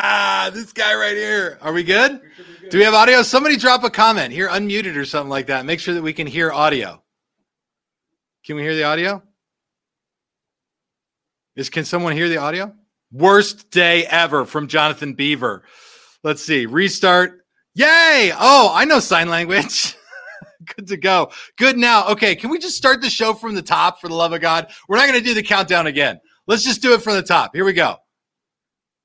Ah, this guy right here. Are we good? Do we have audio? Somebody drop a comment here, unmuted or something like that. Make sure that we can hear audio. Can we hear the audio? Is can someone hear the audio? Worst day ever from Jonathan Beaver. Let's see. Restart. Yay! Oh, I know sign language. Good to go. Good now. Okay, can we just start the show from the top for the love of God? We're not going to do the countdown again. Let's just do it from the top. Here we go.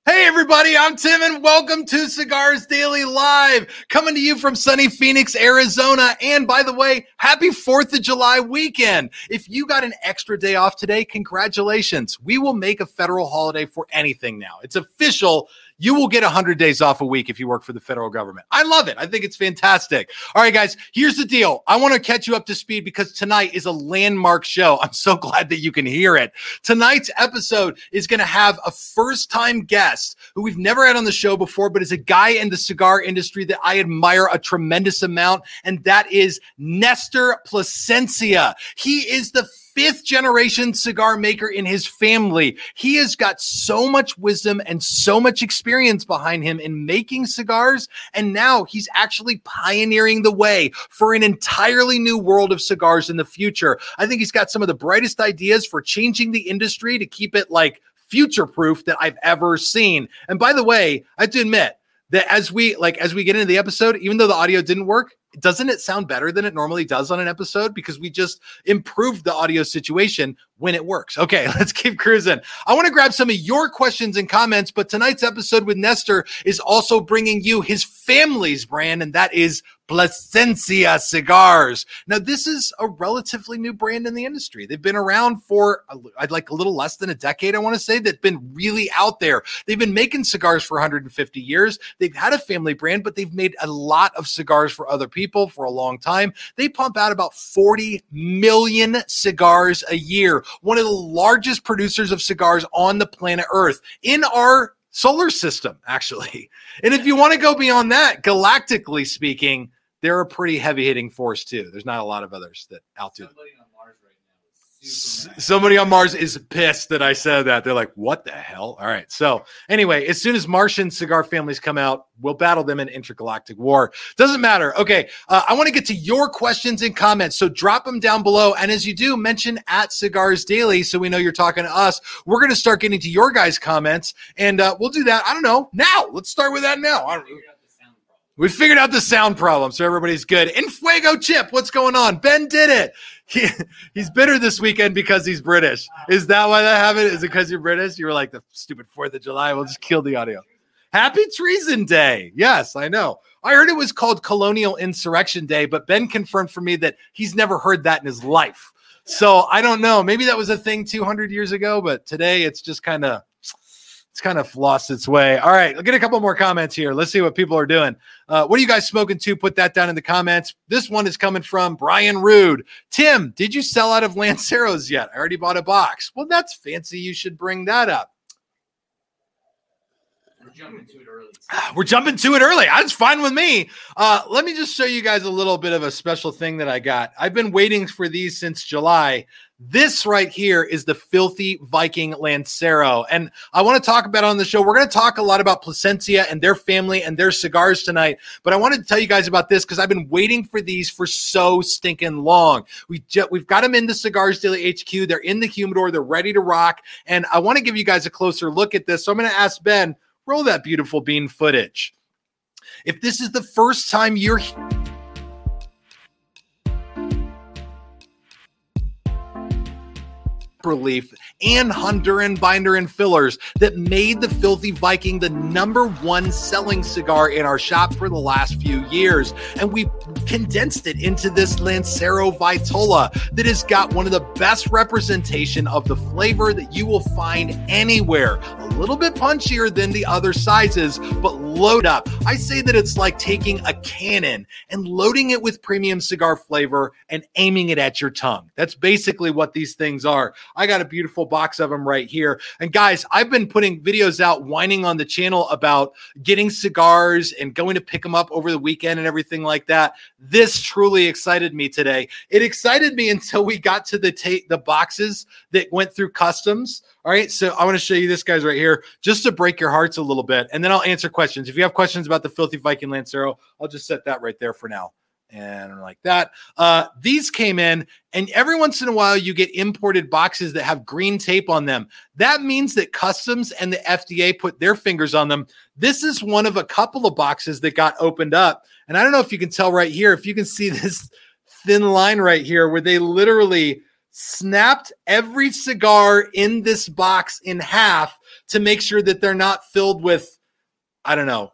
Hey, everybody, I'm Tim, and welcome to Cigars Daily Live, coming to you from sunny Phoenix, Arizona. And by the way, happy 4th of July weekend. If you got an extra day off today, congratulations. We will make a federal holiday for anything now. It's official you will get 100 days off a week if you work for the federal government. I love it. I think it's fantastic. All right, guys, here's the deal. I want to catch you up to speed because tonight is a landmark show. I'm so glad that you can hear it. Tonight's episode is going to have a first time guest who we've never had on the show before, but is a guy in the cigar industry that I admire a tremendous amount, and that is Nestor Plasencia. He is the fifth generation cigar maker in his family. He has got so much wisdom and so much experience behind him in making cigars. And now he's actually pioneering the way for an entirely new world of cigars in the future. I think he's got some of the brightest ideas for changing the industry to keep it like future proof that I've ever seen. And by the way, I have to admit, that as we like as we get into the episode even though the audio didn't work doesn't it sound better than it normally does on an episode because we just improved the audio situation when it works okay let's keep cruising i want to grab some of your questions and comments but tonight's episode with nestor is also bringing you his family's brand and that is Plasencia cigars. Now, this is a relatively new brand in the industry. They've been around for, I'd like a little less than a decade, I want to say, that's been really out there. They've been making cigars for 150 years. They've had a family brand, but they've made a lot of cigars for other people for a long time. They pump out about 40 million cigars a year, one of the largest producers of cigars on the planet Earth. In our solar system, actually. And if you want to go beyond that, galactically speaking, they're a pretty heavy hitting force too. There's not a lot of others that outdo. Somebody on Mars right now. Somebody on Mars is pissed that I said that. They're like, "What the hell?" All right. So anyway, as soon as Martian cigar families come out, we'll battle them in intergalactic war. Doesn't matter. Okay. Uh, I want to get to your questions and comments, so drop them down below. And as you do, mention at Cigars Daily, so we know you're talking to us. We're going to start getting to your guys' comments, and uh, we'll do that. I don't know now. Let's start with that now. We figured out the sound problem, so everybody's good. In Fuego Chip, what's going on? Ben did it. He, he's bitter this weekend because he's British. Is that why that happened? Is it because you're British? You were like the stupid Fourth of July. We'll just kill the audio. Happy Treason Day. Yes, I know. I heard it was called Colonial Insurrection Day, but Ben confirmed for me that he's never heard that in his life. So I don't know. Maybe that was a thing 200 years ago, but today it's just kind of it's kind of lost its way. All right, I'll get a couple more comments here. Let's see what people are doing. Uh, what are you guys smoking to? Put that down in the comments. This one is coming from Brian Rude. Tim, did you sell out of Lanceros yet? I already bought a box. Well, that's fancy. You should bring that up. We're jumping to it early. We're jumping to it early. That's fine with me. Uh, let me just show you guys a little bit of a special thing that I got. I've been waiting for these since July. This right here is the Filthy Viking Lancero. And I want to talk about on the show. We're going to talk a lot about Plasencia and their family and their cigars tonight. But I wanted to tell you guys about this because I've been waiting for these for so stinking long. We we've got them in the Cigars Daily HQ. They're in the humidor. They're ready to rock. And I want to give you guys a closer look at this. So I'm going to ask Ben, roll that beautiful bean footage. If this is the first time you're relief and Honduran binder and fillers that made the Filthy Viking the number one selling cigar in our shop for the last few years. And we condensed it into this Lancero Vitola that has got one of the best representation of the flavor that you will find anywhere. A little bit punchier than the other sizes, but load up. I say that it's like taking a cannon and loading it with premium cigar flavor and aiming it at your tongue. That's basically what these things are. I got a beautiful box of them right here. And guys, I've been putting videos out whining on the channel about getting cigars and going to pick them up over the weekend and everything like that. This truly excited me today. It excited me until we got to the ta- the boxes that went through customs All right, so I want to show you this guys right here just to break your hearts a little bit, and then I'll answer questions. If you have questions about the Filthy Viking Lancero, I'll just set that right there for now and like that. Uh, these came in, and every once in a while, you get imported boxes that have green tape on them. That means that customs and the FDA put their fingers on them. This is one of a couple of boxes that got opened up. And I don't know if you can tell right here, if you can see this thin line right here where they literally snapped every cigar in this box in half to make sure that they're not filled with, I don't know,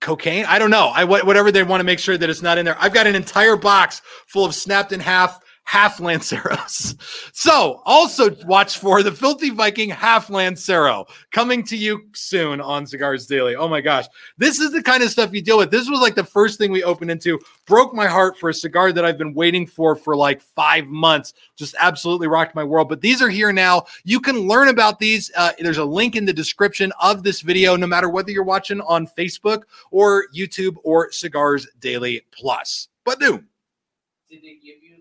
cocaine. I don't know. I whatever they want to make sure that it's not in there. I've got an entire box full of snapped in half half Lanceros. So also watch for the Filthy Viking half Lancero coming to you soon on Cigars Daily. Oh my gosh. This is the kind of stuff you deal with. This was like the first thing we opened into. Broke my heart for a cigar that I've been waiting for for like five months. Just absolutely rocked my world. But these are here now. You can learn about these. Uh, there's a link in the description of this video, no matter whether you're watching on Facebook or YouTube or Cigars Daily Plus. But do. Did they give you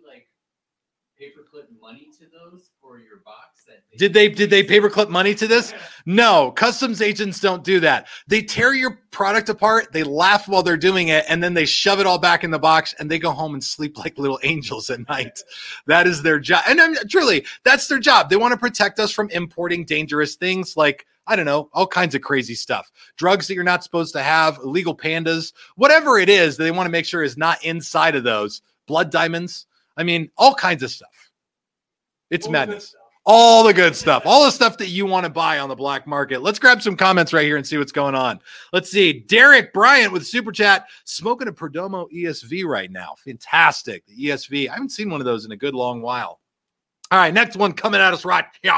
paperclip money to those for your box? That they did they did they paperclip money to this? No, customs agents don't do that. They tear your product apart, they laugh while they're doing it, and then they shove it all back in the box and they go home and sleep like little angels at night. That is their job. And I'm, truly, that's their job. They want to protect us from importing dangerous things like I don't know, all kinds of crazy stuff. Drugs that you're not supposed to have, illegal pandas, whatever it is, that they want to make sure is not inside of those. Blood diamonds. I mean, all kinds of stuff. It's all madness. All the good stuff, all the stuff that you want to buy on the black market. Let's grab some comments right here and see what's going on. Let's see. Derek Bryant with super chat, smoking a Perdomo ESV right now. Fantastic. The ESV. I haven't seen one of those in a good long while. All right, next one coming at us right here.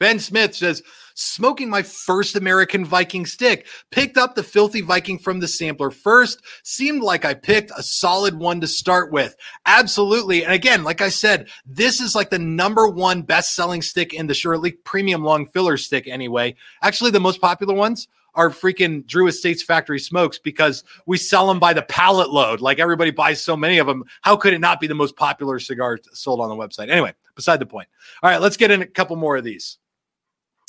Ben Smith says, smoking my first American Viking stick. Picked up the Filthy Viking from the sampler first. Seemed like I picked a solid one to start with. Absolutely. And again, like I said, this is like the number one best selling stick in the Shirley premium long filler stick, anyway. Actually, the most popular ones are freaking Drew Estates factory smokes because we sell them by the pallet load. Like everybody buys so many of them. How could it not be the most popular cigar sold on the website? Anyway, beside the point. All right, let's get in a couple more of these.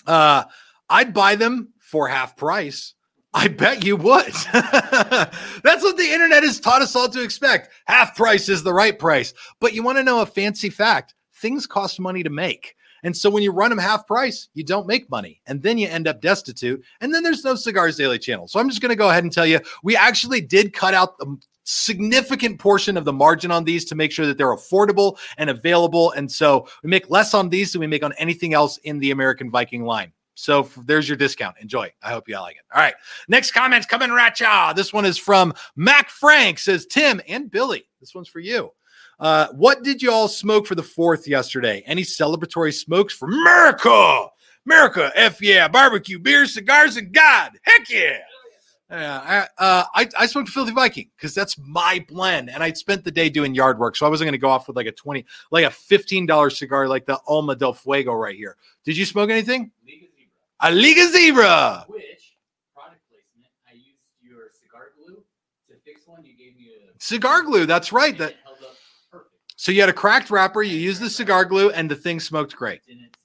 Uh, I'd buy them for half price. I bet you would. That's what the internet has taught us all to expect. Half price is the right price. But you want to know a fancy fact things cost money to make. And so when you run them half price, you don't make money. And then you end up destitute. And then there's no Cigars Daily channel. So I'm just going to go ahead and tell you we actually did cut out the significant portion of the margin on these to make sure that they're affordable and available. And so we make less on these than we make on anything else in the American Viking line. So there's your discount. Enjoy. I hope you all like it. All right. Next comments coming right y'all. This one is from Mac Frank says, Tim and Billy. This one's for you. Uh, what did you all smoke for the fourth yesterday? Any celebratory smokes for America? America, F yeah, barbecue, beer, cigars, and God. Heck yeah. Yeah, I, uh, I, I smoked Filthy Viking because that's my blend, and I spent the day doing yard work, so I wasn't going to go off with like a twenty, like a fifteen dollar cigar, like the Alma del Fuego right here. Did you smoke anything? Liga Zebra. A Liga Zebra. Which product placement? I used your cigar glue to fix one. You gave me a cigar glue. That's right. That. So you had a cracked wrapper. You used the cigar glue, and the thing smoked great. Didn't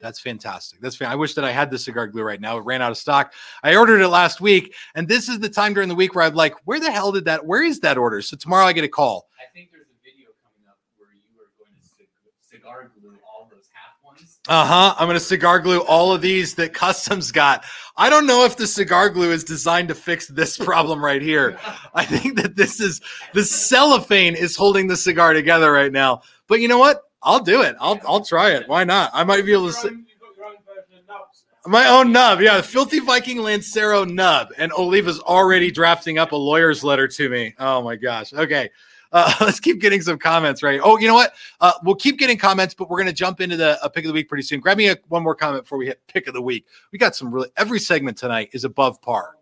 that's fantastic. That's fan- I wish that I had the cigar glue right now. It ran out of stock. I ordered it last week, and this is the time during the week where I'm like, where the hell did that? Where is that order? So tomorrow I get a call. I think there's a video coming up where you are going to cigar glue all those half ones. Uh huh. I'm going to cigar glue all of these that Customs got. I don't know if the cigar glue is designed to fix this problem right here. I think that this is the cellophane is holding the cigar together right now. But you know what? I'll do it. I'll I'll try it. Why not? I might be able to. my own nub, yeah, filthy Viking Lancero nub, and Oliva's already drafting up a lawyer's letter to me. Oh my gosh. Okay, uh, let's keep getting some comments right. Oh, you know what? Uh, we'll keep getting comments, but we're gonna jump into the pick of the week pretty soon. Grab me a, one more comment before we hit pick of the week. We got some really every segment tonight is above par.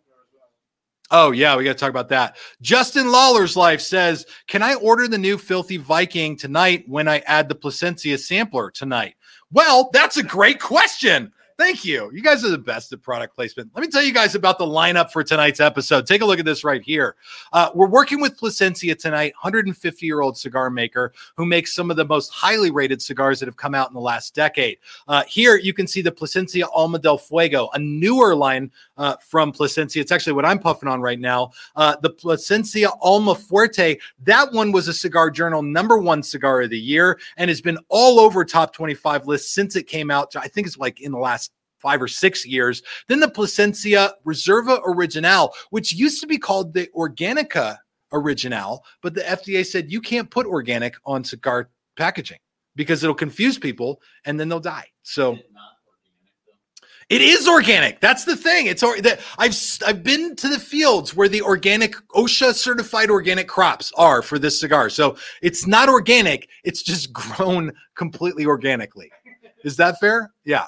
Oh, yeah, we got to talk about that. Justin Lawler's Life says, Can I order the new Filthy Viking tonight when I add the Plasencia sampler tonight? Well, that's a great question. Thank you. You guys are the best at product placement. Let me tell you guys about the lineup for tonight's episode. Take a look at this right here. Uh, we're working with Plasencia tonight, 150 year old cigar maker who makes some of the most highly rated cigars that have come out in the last decade. Uh, here you can see the Plasencia Alma del Fuego, a newer line uh, from Plasencia. It's actually what I'm puffing on right now. Uh, the Plasencia Alma Fuerte, that one was a Cigar Journal number one cigar of the year and has been all over top 25 lists since it came out. I think it's like in the last five or six years. Then the Plasencia Reserva Original, which used to be called the Organica Original, but the FDA said you can't put organic on cigar packaging because it'll confuse people and then they'll die. So it is organic. That's the thing. It's or that I've I've been to the fields where the organic OSHA certified organic crops are for this cigar. So it's not organic. It's just grown completely organically. Is that fair? Yeah.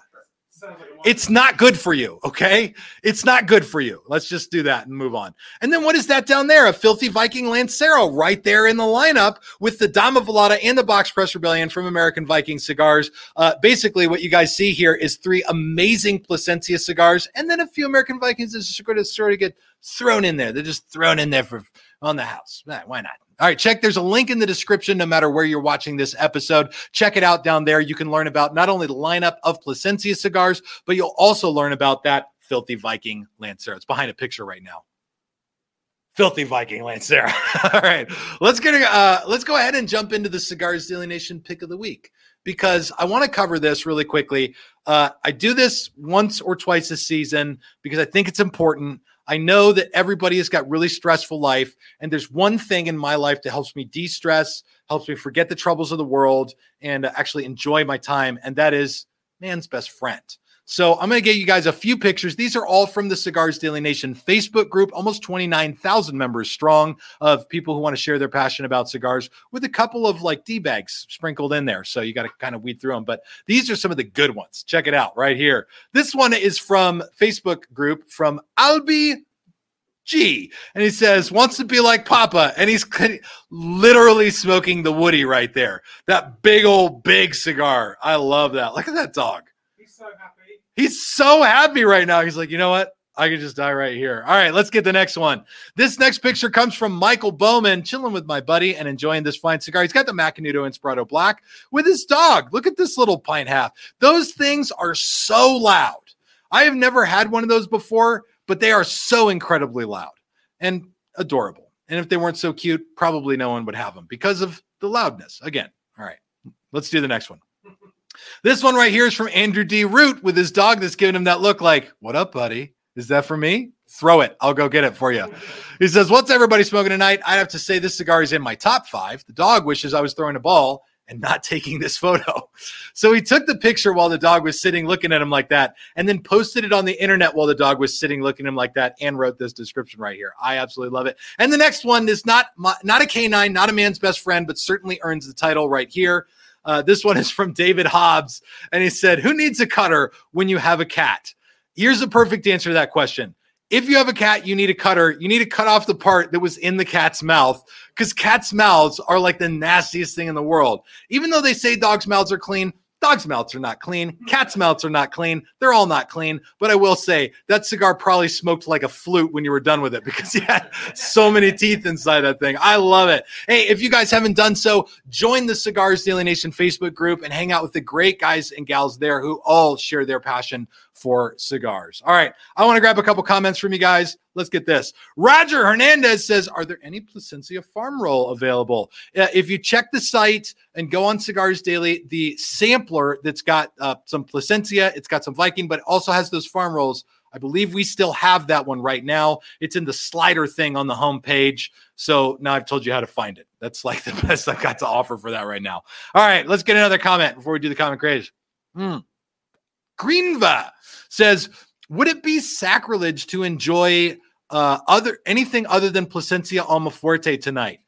It's not good for you, okay? It's not good for you. Let's just do that and move on. And then what is that down there? A filthy Viking Lancero right there in the lineup with the Dama Velada and the Box Press Rebellion from American Viking Cigars. Uh, basically, what you guys see here is three amazing Plasencia cigars, and then a few American Vikings that just to sort of get thrown in there. They're just thrown in there for on the house. Why not? All right, check. There's a link in the description no matter where you're watching this episode. Check it out down there. You can learn about not only the lineup of Plasencia cigars, but you'll also learn about that filthy Viking Lancero. It's behind a picture right now. Filthy Viking Lancero. All right, let's get uh, let's go ahead and jump into the Cigars Daily Nation pick of the week because I want to cover this really quickly. Uh, I do this once or twice a season because I think it's important. I know that everybody has got really stressful life, and there's one thing in my life that helps me de-stress, helps me forget the troubles of the world, and actually enjoy my time, and that is man's best friend. So I'm going to get you guys a few pictures. These are all from the Cigars Daily Nation Facebook group, almost 29,000 members strong of people who want to share their passion about cigars with a couple of like D bags sprinkled in there. So you got to kind of weed through them. But these are some of the good ones. Check it out right here. This one is from Facebook group from Albi G. And he says, wants to be like Papa. And he's literally smoking the Woody right there. That big old big cigar. I love that. Look at that dog. He's so happy. He's so happy right now. He's like, you know what? I could just die right here. All right, let's get the next one. This next picture comes from Michael Bowman, chilling with my buddy and enjoying this fine cigar. He's got the Macanudo Inspirado Black with his dog. Look at this little pint half. Those things are so loud. I have never had one of those before, but they are so incredibly loud and adorable. And if they weren't so cute, probably no one would have them because of the loudness. Again, all right, let's do the next one. This one right here is from Andrew D. Root with his dog that's giving him that look like, What up, buddy? Is that for me? Throw it. I'll go get it for you. He says, What's everybody smoking tonight? I have to say, this cigar is in my top five. The dog wishes I was throwing a ball and not taking this photo. So he took the picture while the dog was sitting looking at him like that and then posted it on the internet while the dog was sitting looking at him like that and wrote this description right here. I absolutely love it. And the next one is not my, not a canine, not a man's best friend, but certainly earns the title right here. Uh, this one is from David Hobbs, and he said, Who needs a cutter when you have a cat? Here's the perfect answer to that question. If you have a cat, you need a cutter. You need to cut off the part that was in the cat's mouth because cats' mouths are like the nastiest thing in the world. Even though they say dogs' mouths are clean, Dogs' mouths are not clean. Cats' mouths are not clean. They're all not clean. But I will say that cigar probably smoked like a flute when you were done with it because you had so many teeth inside that thing. I love it. Hey, if you guys haven't done so, join the Cigars Daily Nation Facebook group and hang out with the great guys and gals there who all share their passion for cigars. All right. I want to grab a couple comments from you guys. Let's get this. Roger Hernandez says, Are there any Plasencia farm roll available? Uh, if you check the site and go on Cigars Daily, the sampler that's got uh, some Plasencia, it's got some Viking, but also has those farm rolls. I believe we still have that one right now. It's in the slider thing on the homepage. So now I've told you how to find it. That's like the best I've got to offer for that right now. All right, let's get another comment before we do the comment craze. Hmm. Greenva says, would it be sacrilege to enjoy uh, other anything other than Plasencia Almafuerte tonight?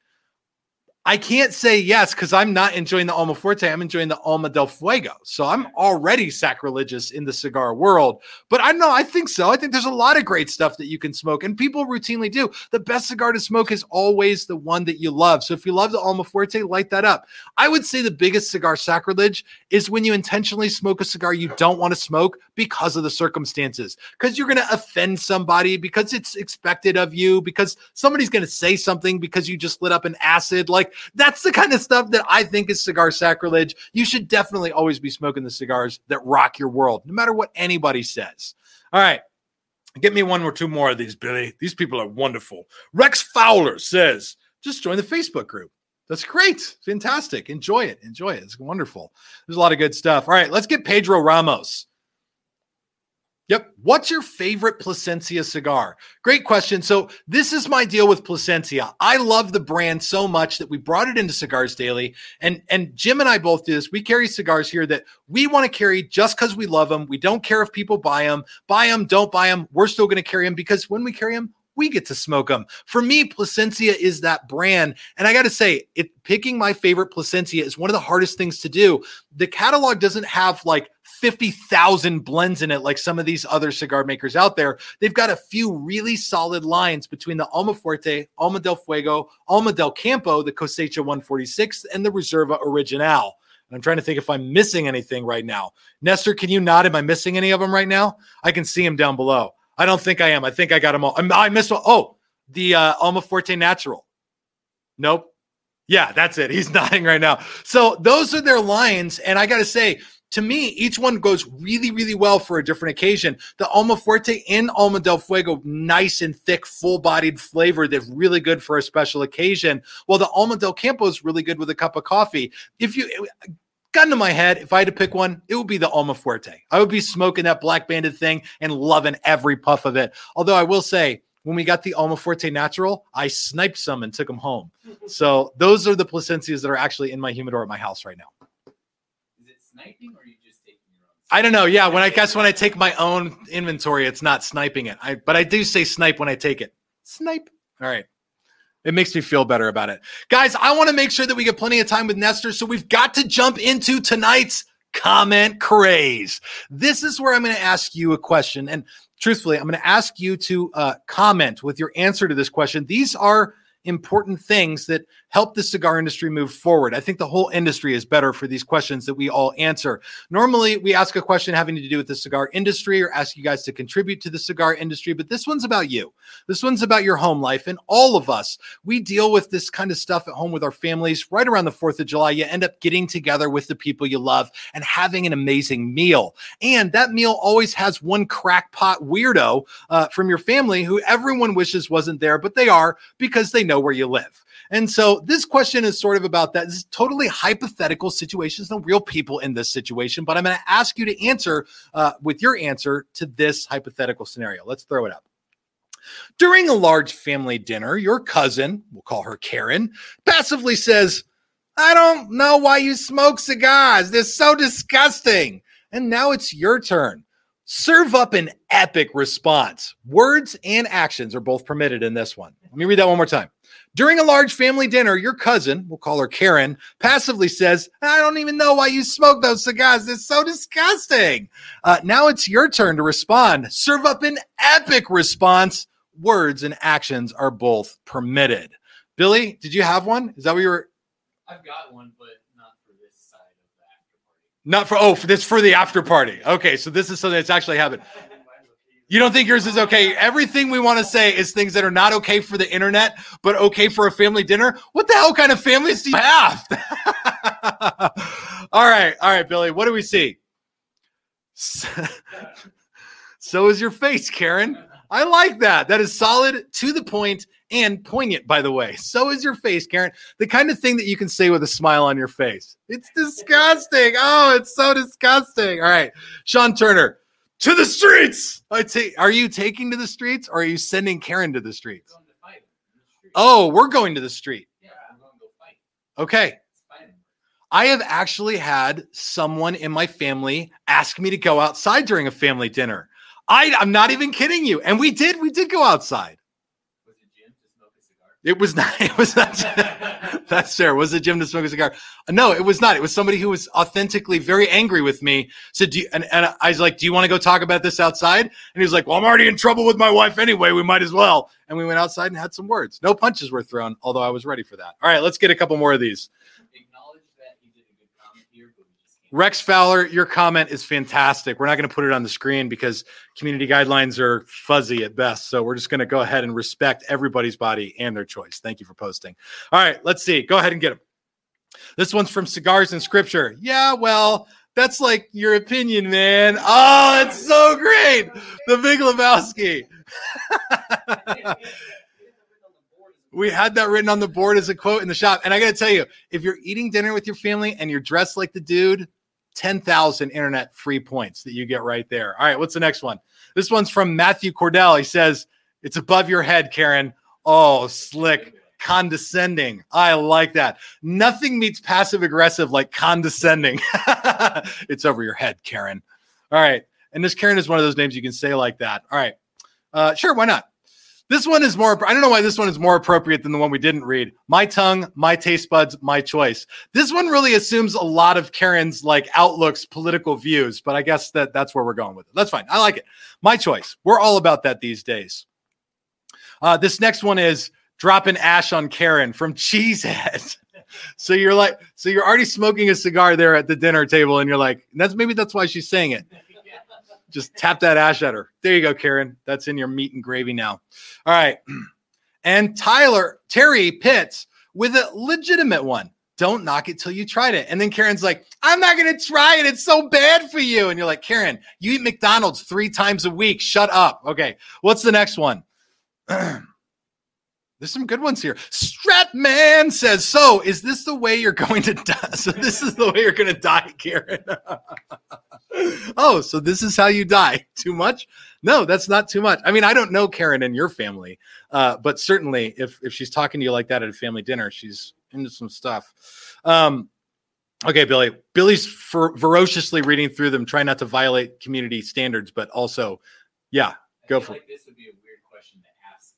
I can't say yes because I'm not enjoying the Alma Fuerte. I'm enjoying the Alma del Fuego. So I'm already sacrilegious in the cigar world. But I know, I think so. I think there's a lot of great stuff that you can smoke, and people routinely do. The best cigar to smoke is always the one that you love. So if you love the Alma Fuerte, light that up. I would say the biggest cigar sacrilege is when you intentionally smoke a cigar you don't want to smoke because of the circumstances, because you're going to offend somebody, because it's expected of you, because somebody's going to say something because you just lit up an acid. Like, that's the kind of stuff that I think is cigar sacrilege. You should definitely always be smoking the cigars that rock your world, no matter what anybody says. All right. Get me one or two more of these, Billy. These people are wonderful. Rex Fowler says, just join the Facebook group. That's great. Fantastic. Enjoy it. Enjoy it. It's wonderful. There's a lot of good stuff. All right, let's get Pedro Ramos. Yep. What's your favorite Plasencia cigar? Great question. So, this is my deal with Plasencia. I love the brand so much that we brought it into Cigars Daily. And, and Jim and I both do this. We carry cigars here that we want to carry just because we love them. We don't care if people buy them, buy them, don't buy them. We're still going to carry them because when we carry them, we get to smoke them. For me, Plasencia is that brand. And I got to say, it picking my favorite Plasencia is one of the hardest things to do. The catalog doesn't have like 50,000 blends in it like some of these other cigar makers out there. They've got a few really solid lines between the Alma Fuerte, Alma del Fuego, Alma del Campo, the Cosecha 146, and the Reserva Original. And I'm trying to think if I'm missing anything right now. Nestor, can you nod? Am I missing any of them right now? I can see them down below. I don't think I am. I think I got them all. I'm, I missed one. Oh, the uh, Alma Fuerte Natural. Nope. Yeah, that's it. He's nodding right now. So those are their lines. And I got to say, to me, each one goes really, really well for a different occasion. The Alma Fuerte and Alma del Fuego, nice and thick, full bodied flavor. They're really good for a special occasion. While the Alma del Campo is really good with a cup of coffee. If you gun to my head, if I had to pick one, it would be the Alma Fuerte. I would be smoking that black banded thing and loving every puff of it. Although I will say, when we got the Alma Fuerte Natural, I sniped some and took them home. So those are the Plasencias that are actually in my humidor at my house right now. Is it sniping or are you just taking your own? I don't know. Yeah, when I guess when I take my own inventory, it's not sniping it. I but I do say snipe when I take it. Snipe. All right. It makes me feel better about it. Guys, I want to make sure that we get plenty of time with Nestor. So we've got to jump into tonight's comment craze. This is where I'm going to ask you a question. And truthfully, I'm going to ask you to uh, comment with your answer to this question. These are important things that help the cigar industry move forward. I think the whole industry is better for these questions that we all answer. Normally, we ask a question having to do with the cigar industry or ask you guys to contribute to the cigar industry, but this one's about you. This one's about your home life. And all of us, we deal with this kind of stuff at home with our families. Right around the 4th of July, you end up getting together with the people you love and having an amazing meal. And that meal always has one crackpot weirdo uh, from your family who everyone wishes wasn't there, but they are because they know where you live. And so this question is sort of about that. This is totally hypothetical situations, no real people in this situation, but I'm going to ask you to answer uh, with your answer to this hypothetical scenario. Let's throw it up. During a large family dinner, your cousin, we'll call her Karen, passively says, I don't know why you smoke cigars. They're so disgusting. And now it's your turn. Serve up an epic response. Words and actions are both permitted in this one. Let me read that one more time. During a large family dinner, your cousin, we'll call her Karen, passively says, I don't even know why you smoke those cigars. They're so disgusting. Uh, now it's your turn to respond. Serve up an epic response. Words and actions are both permitted. Billy, did you have one? Is that what you were? I've got one, but not for this side of the after party. Not for, oh, for this for the after party. Okay, so this is something that's actually happened. You don't think yours is okay? Everything we want to say is things that are not okay for the internet, but okay for a family dinner. What the hell kind of families do you have? all right, all right, Billy. What do we see? so is your face, Karen. I like that. That is solid, to the point, and poignant, by the way. So is your face, Karen. The kind of thing that you can say with a smile on your face. It's disgusting. Oh, it's so disgusting. All right, Sean Turner to the streets. Oh, I take. Are you taking to the streets, or are you sending Karen to the streets? Going to fight the street. Oh, we're going to the street. yeah, I'm going to go fight. Okay. I have actually had someone in my family ask me to go outside during a family dinner. I, I'm not even kidding you. And we did. We did go outside. It was not. It was not. that's fair. Was it Jim to smoke a cigar? No, it was not. It was somebody who was authentically very angry with me. You, and, and I was like, "Do you want to go talk about this outside?" And he was like, "Well, I'm already in trouble with my wife anyway. We might as well." And we went outside and had some words. No punches were thrown, although I was ready for that. All right, let's get a couple more of these. Acknowledge that he did a good comment here, but we just can't. Rex Fowler, your comment is fantastic. We're not going to put it on the screen because community guidelines are fuzzy at best. So we're just going to go ahead and respect everybody's body and their choice. Thank you for posting. All right, let's see. Go ahead and get them. This one's from Cigars and Scripture. Yeah, well, that's like your opinion, man. Oh, it's so great. The Big Lebowski. We had that written on the board as a quote in the shop. And I got to tell you, if you're eating dinner with your family and you're dressed like the dude, 10,000 internet free points that you get right there. All right, what's the next one? This one's from Matthew Cordell. He says, It's above your head, Karen. Oh, slick, condescending. I like that. Nothing meets passive aggressive like condescending. it's over your head, Karen. All right. And this Karen is one of those names you can say like that. All right. Uh, sure, why not? This one is more, I don't know why this one is more appropriate than the one we didn't read. My tongue, my taste buds, my choice. This one really assumes a lot of Karen's like outlooks, political views, but I guess that that's where we're going with it. That's fine. I like it. My choice. We're all about that these days. Uh, this next one is dropping ash on Karen from Cheesehead. so you're like, so you're already smoking a cigar there at the dinner table, and you're like, that's maybe that's why she's saying it just tap that ash at her. There you go, Karen. That's in your meat and gravy now. All right. And Tyler, Terry Pitts with a legitimate one. Don't knock it till you tried it. And then Karen's like, I'm not going to try it. It's so bad for you. And you're like, Karen, you eat McDonald's three times a week. Shut up. Okay. What's the next one? There's some good ones here. Stratman says, So is this the way you're going to die? So this is the way you're going to die, Karen. oh, so this is how you die. Too much? No, that's not too much. I mean, I don't know Karen and your family, uh, but certainly if if she's talking to you like that at a family dinner, she's into some stuff. Um, okay, Billy. Billy's fer- ferociously reading through them, trying not to violate community standards, but also, yeah, go for it. this would be a weird question to ask.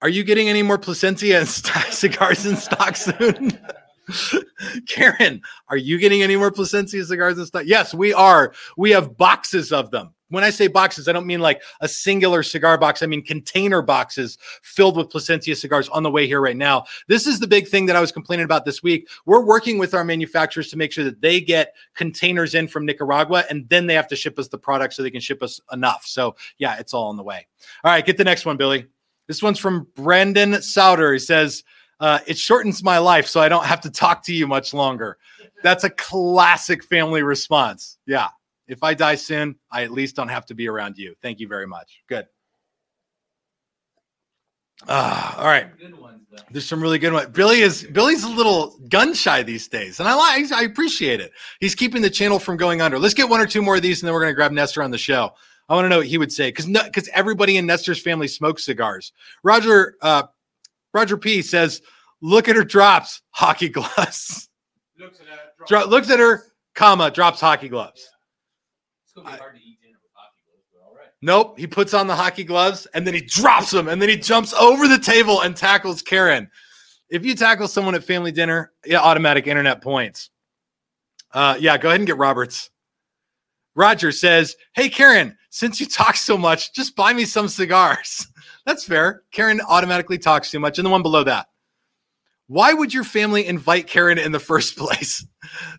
Are you getting any more Plasencia and st- cigars in stock soon? Karen, are you getting any more Plasencia cigars and stuff? Yes, we are. We have boxes of them. When I say boxes, I don't mean like a singular cigar box. I mean container boxes filled with Plasencia cigars on the way here right now. This is the big thing that I was complaining about this week. We're working with our manufacturers to make sure that they get containers in from Nicaragua and then they have to ship us the product so they can ship us enough. So, yeah, it's all on the way. All right, get the next one, Billy. This one's from Brendan Souter. He says, uh, It shortens my life so I don't have to talk to you much longer. That's a classic family response. Yeah. If I die soon, I at least don't have to be around you. Thank you very much. Good. Ah, all right. Ones. There's some really good ones. Billy is Billy's a little gun shy these days, and I like I appreciate it. He's keeping the channel from going under. Let's get one or two more of these, and then we're gonna grab Nestor on the show. I want to know what he would say because because everybody in Nestor's family smokes cigars. Roger uh, Roger P says, "Look at her drops hockey gloves." Looks at that. Dro- looks at her, comma drops hockey gloves. It's I- hard to eat dinner with hockey gloves, but. Nope. He puts on the hockey gloves and then he drops them and then he jumps over the table and tackles Karen. If you tackle someone at family dinner, yeah, automatic internet points. Uh, yeah, go ahead and get Roberts. Roger says, Hey, Karen, since you talk so much, just buy me some cigars. That's fair. Karen automatically talks too much. And the one below that. Why would your family invite Karen in the first place?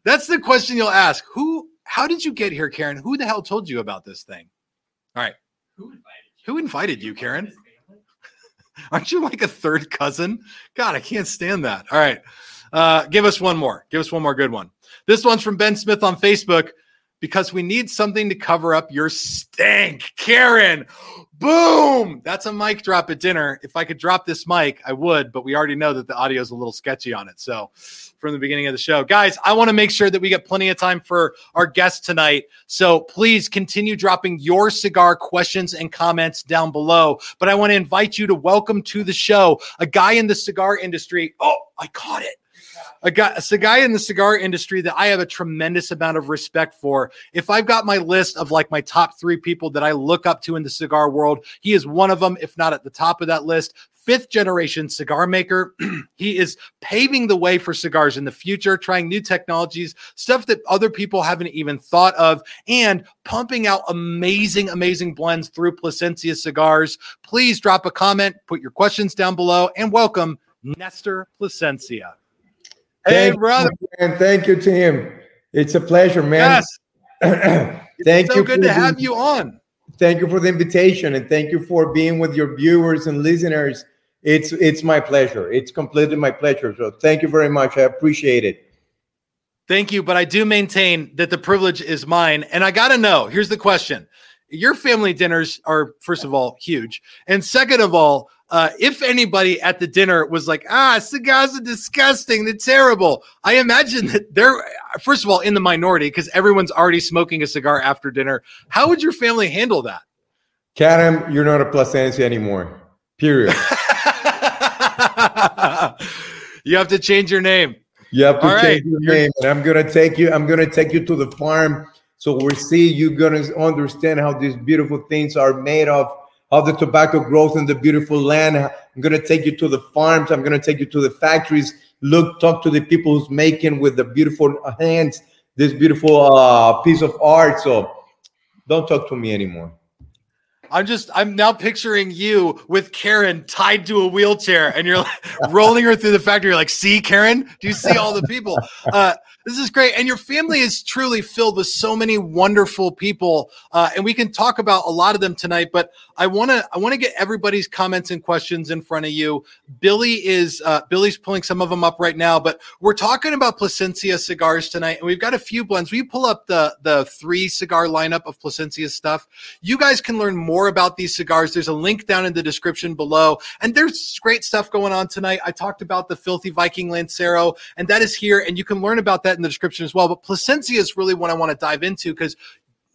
That's the question you'll ask. Who, how did you get here, Karen? Who the hell told you about this thing? All right. Who invited you? Who invited you, Karen? Aren't you like a third cousin? God, I can't stand that. All right. Uh, give us one more. Give us one more good one. This one's from Ben Smith on Facebook because we need something to cover up your stank. Karen, boom. That's a mic drop at dinner. If I could drop this mic, I would, but we already know that the audio is a little sketchy on it. So, from the beginning of the show, guys, I want to make sure that we get plenty of time for our guests tonight. So, please continue dropping your cigar questions and comments down below. But I want to invite you to welcome to the show a guy in the cigar industry. Oh, I caught it a guy, a guy in the cigar industry that I have a tremendous amount of respect for. If I've got my list of like my top three people that I look up to in the cigar world, he is one of them, if not at the top of that list. fifth generation cigar maker. he is paving the way for cigars in the future, trying new technologies, stuff that other people haven't even thought of, and pumping out amazing, amazing blends through Plasencia cigars. Please drop a comment, put your questions down below, and welcome Nestor Plasencia. Hey, thank brother. And thank you to him. It's a pleasure, man. Yes. thank so you. So good to the, have you on. Thank you for the invitation and thank you for being with your viewers and listeners. It's it's my pleasure. It's completely my pleasure. So thank you very much. I appreciate it. Thank you, but I do maintain that the privilege is mine. And I got to know, here's the question. Your family dinners are first of all huge. And second of all, uh, if anybody at the dinner was like, ah, cigars are disgusting, they're terrible, I imagine that they're, first of all, in the minority because everyone's already smoking a cigar after dinner. How would your family handle that? Karam, you're not a Plasencia anymore. Period. you have to change your name. You have to all change right. your you're- name. And I'm gonna take you, I'm gonna take you to the farm. So we see you're gonna understand how these beautiful things are made of how the tobacco grows in the beautiful land. I'm going to take you to the farms. I'm going to take you to the factories. Look, talk to the people who's making with the beautiful hands this beautiful uh, piece of art. So don't talk to me anymore. I'm just I'm now picturing you with Karen tied to a wheelchair and you're like rolling her through the factory. You're like, see, Karen, do you see all the people? Uh, this is great. And your family is truly filled with so many wonderful people. Uh, and we can talk about a lot of them tonight, but I want to, I want to get everybody's comments and questions in front of you. Billy is, uh, Billy's pulling some of them up right now, but we're talking about Plasencia cigars tonight. And we've got a few blends. We pull up the, the three cigar lineup of Plasencia stuff. You guys can learn more about these cigars. There's a link down in the description below. And there's great stuff going on tonight. I talked about the Filthy Viking Lancero, and that is here. And you can learn about that that in the description as well. But Plasencia is really what I want to dive into because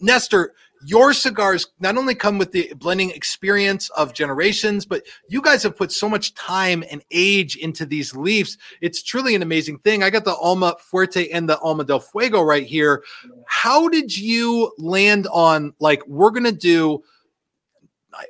Nestor, your cigars not only come with the blending experience of generations, but you guys have put so much time and age into these leaves. It's truly an amazing thing. I got the Alma Fuerte and the Alma del Fuego right here. How did you land on like, we're going to do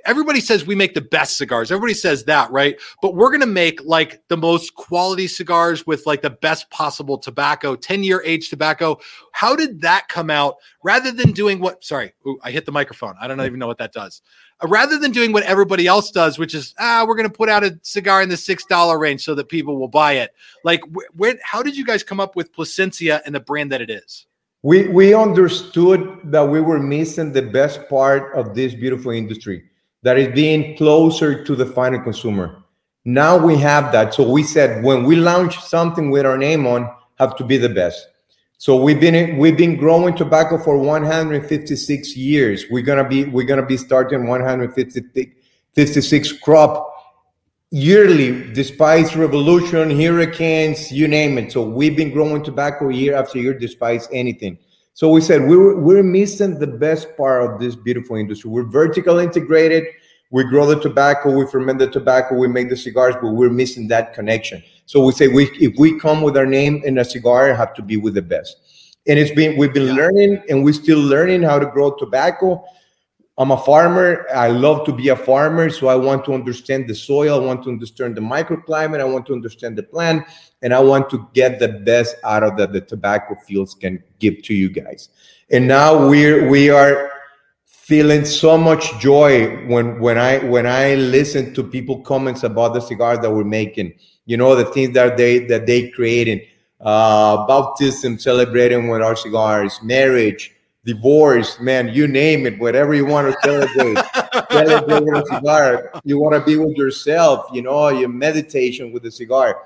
everybody says we make the best cigars. Everybody says that, right? But we're going to make like the most quality cigars with like the best possible tobacco, 10 year age tobacco. How did that come out rather than doing what? Sorry, ooh, I hit the microphone. I don't even know what that does. Rather than doing what everybody else does, which is, ah, we're going to put out a cigar in the $6 range so that people will buy it. Like, wh- where, how did you guys come up with Plasencia and the brand that it is? We, we understood that we were missing the best part of this beautiful industry that is being closer to the final consumer. Now we have that. So we said when we launch something with our name on, have to be the best. So we've been we've been growing tobacco for 156 years. We're gonna be we're gonna be starting 156 crop yearly, despite revolution, hurricanes, you name it. So we've been growing tobacco year after year, despite anything. So we said we're we're missing the best part of this beautiful industry. We're vertical integrated. We grow the tobacco, we ferment the tobacco, we make the cigars, but we're missing that connection. So we say we if we come with our name in a cigar, have to be with the best. And it's been we've been yeah. learning and we're still learning how to grow tobacco. I'm a farmer. I love to be a farmer, so I want to understand the soil. I want to understand the microclimate. I want to understand the plant and I want to get the best out of that the tobacco fields can give to you guys. And now we're we are feeling so much joy when when I when I listen to people comments about the cigars that we're making. You know the things that they that they creating, uh, baptism, celebrating with our cigars, marriage, divorce, man, you name it, whatever you want to celebrate, celebrate with a cigar. You want to be with yourself, you know, your meditation with a cigar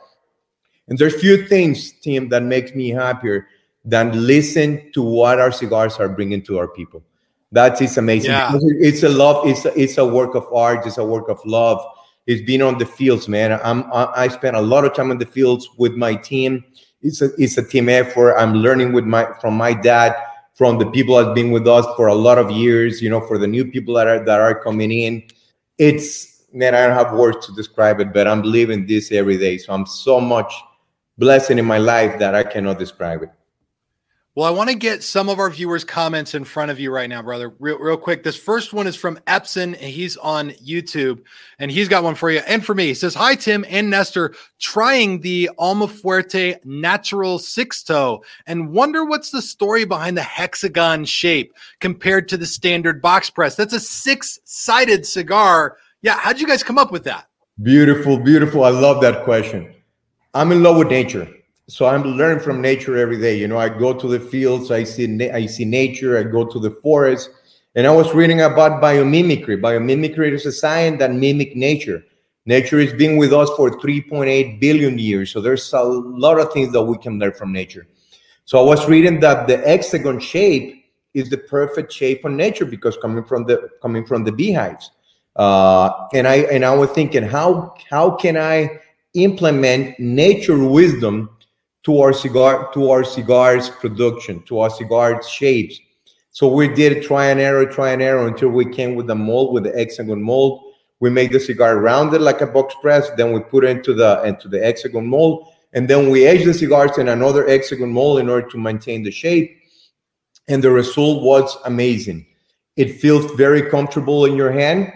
and there's few things, Tim, that makes me happier than listen to what our cigars are bringing to our people. That is amazing. Yeah. It's a love. It's a, it's a work of art. It's a work of love. It's been on the fields, man. I'm I spent a lot of time in the fields with my team. It's a it's a team effort. I'm learning with my from my dad, from the people that have been with us for a lot of years. You know, for the new people that are that are coming in, it's man. I don't have words to describe it, but I'm living this every day. So I'm so much blessing in my life that I cannot describe it. Well, I want to get some of our viewers' comments in front of you right now, brother. Real, real quick. This first one is from Epson, and he's on YouTube, and he's got one for you and for me. He says, "Hi, Tim and Nestor, trying the Alma Fuerte Natural Sixto, and wonder what's the story behind the hexagon shape compared to the standard box press. That's a six-sided cigar. Yeah, how'd you guys come up with that? Beautiful, beautiful. I love that question. I'm in love with nature." so i'm learning from nature every day. You know i go to the fields i see i see nature i go to the forest. And i was reading about biomimicry. Biomimicry is a science that mimic nature. Nature has been with us for 3.8 billion years. So there's a lot of things that we can learn from nature. So i was reading that the hexagon shape is the perfect shape on nature because coming from the coming from the beehives. Uh, and i and i was thinking how how can i implement nature wisdom to our cigar to our cigars production to our cigars shapes. So we did try and error try and error until we came with the mold with the hexagon mold. We made the cigar rounded like a box press then we put it into the into the hexagon mold and then we aged the cigars in another hexagon mold in order to maintain the shape. And the result was amazing. It feels very comfortable in your hand.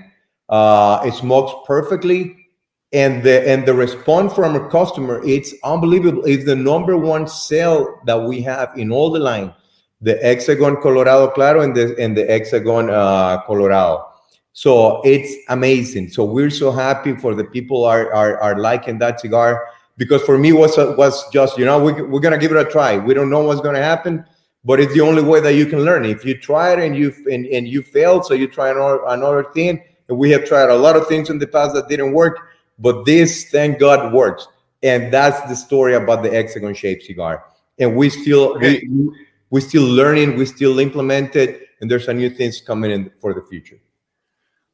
Uh, it smokes perfectly and the and the response from a customer it's unbelievable. It's the number one sale that we have in all the line the hexagon colorado claro and the and the hexagon uh, colorado. So it's amazing. So we're so happy for the people are are, are liking that cigar because for me was was just you know we, we're gonna give it a try. We don't know what's gonna happen but it's the only way that you can learn. If you try it and you and, and you failed so you try another, another thing. And we have tried a lot of things in the past that didn't work but this, thank God, works. And that's the story about the hexagon shaped cigar. And we still okay. we, we still learning, we still implement it, and there's a new things coming in for the future.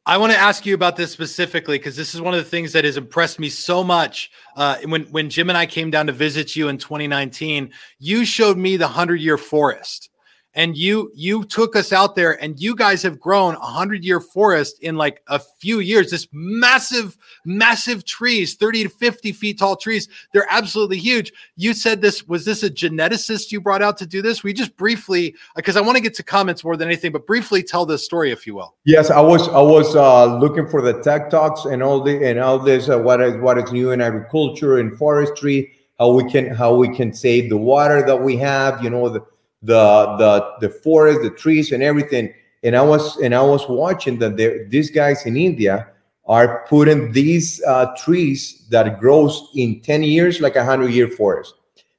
I want to ask you about this specifically because this is one of the things that has impressed me so much. Uh, when when Jim and I came down to visit you in 2019, you showed me the hundred year forest, and you you took us out there and you guys have grown a hundred year forest in like a few years. This massive massive trees 30 to 50 feet tall trees they're absolutely huge. You said this was this a geneticist you brought out to do this? We just briefly because i want to get to comments more than anything but briefly tell this story if you will. Yes i was i was uh, looking for the tech talks and all the and all this uh, what is what is new in agriculture and forestry how we can how we can save the water that we have you know the the the the forest, the trees, and everything. And I was and I was watching that these guys in India are putting these uh, trees that grows in 10 years like a hundred year forest.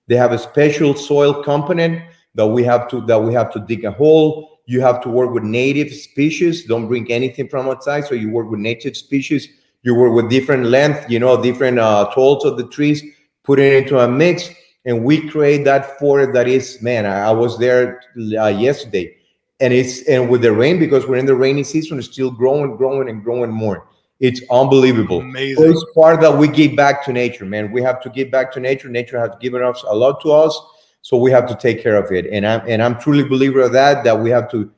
They have a special soil component that we have to that we have to dig a hole. You have to work with native species. Don't bring anything from outside. So you work with native species. You work with different length, you know, different uh, tolls of the trees. Put it into a mix and we create that forest that is man i, I was there uh, yesterday. And it's and with the rain because we're in the rainy season it's still growing growing and growing more. It's unbelievable. Amazing. It's part that we give back to nature man. We have to give back to nature. Nature has given us a lot to us so we have to take care of it. And i'm and i'm truly believer of that that we have to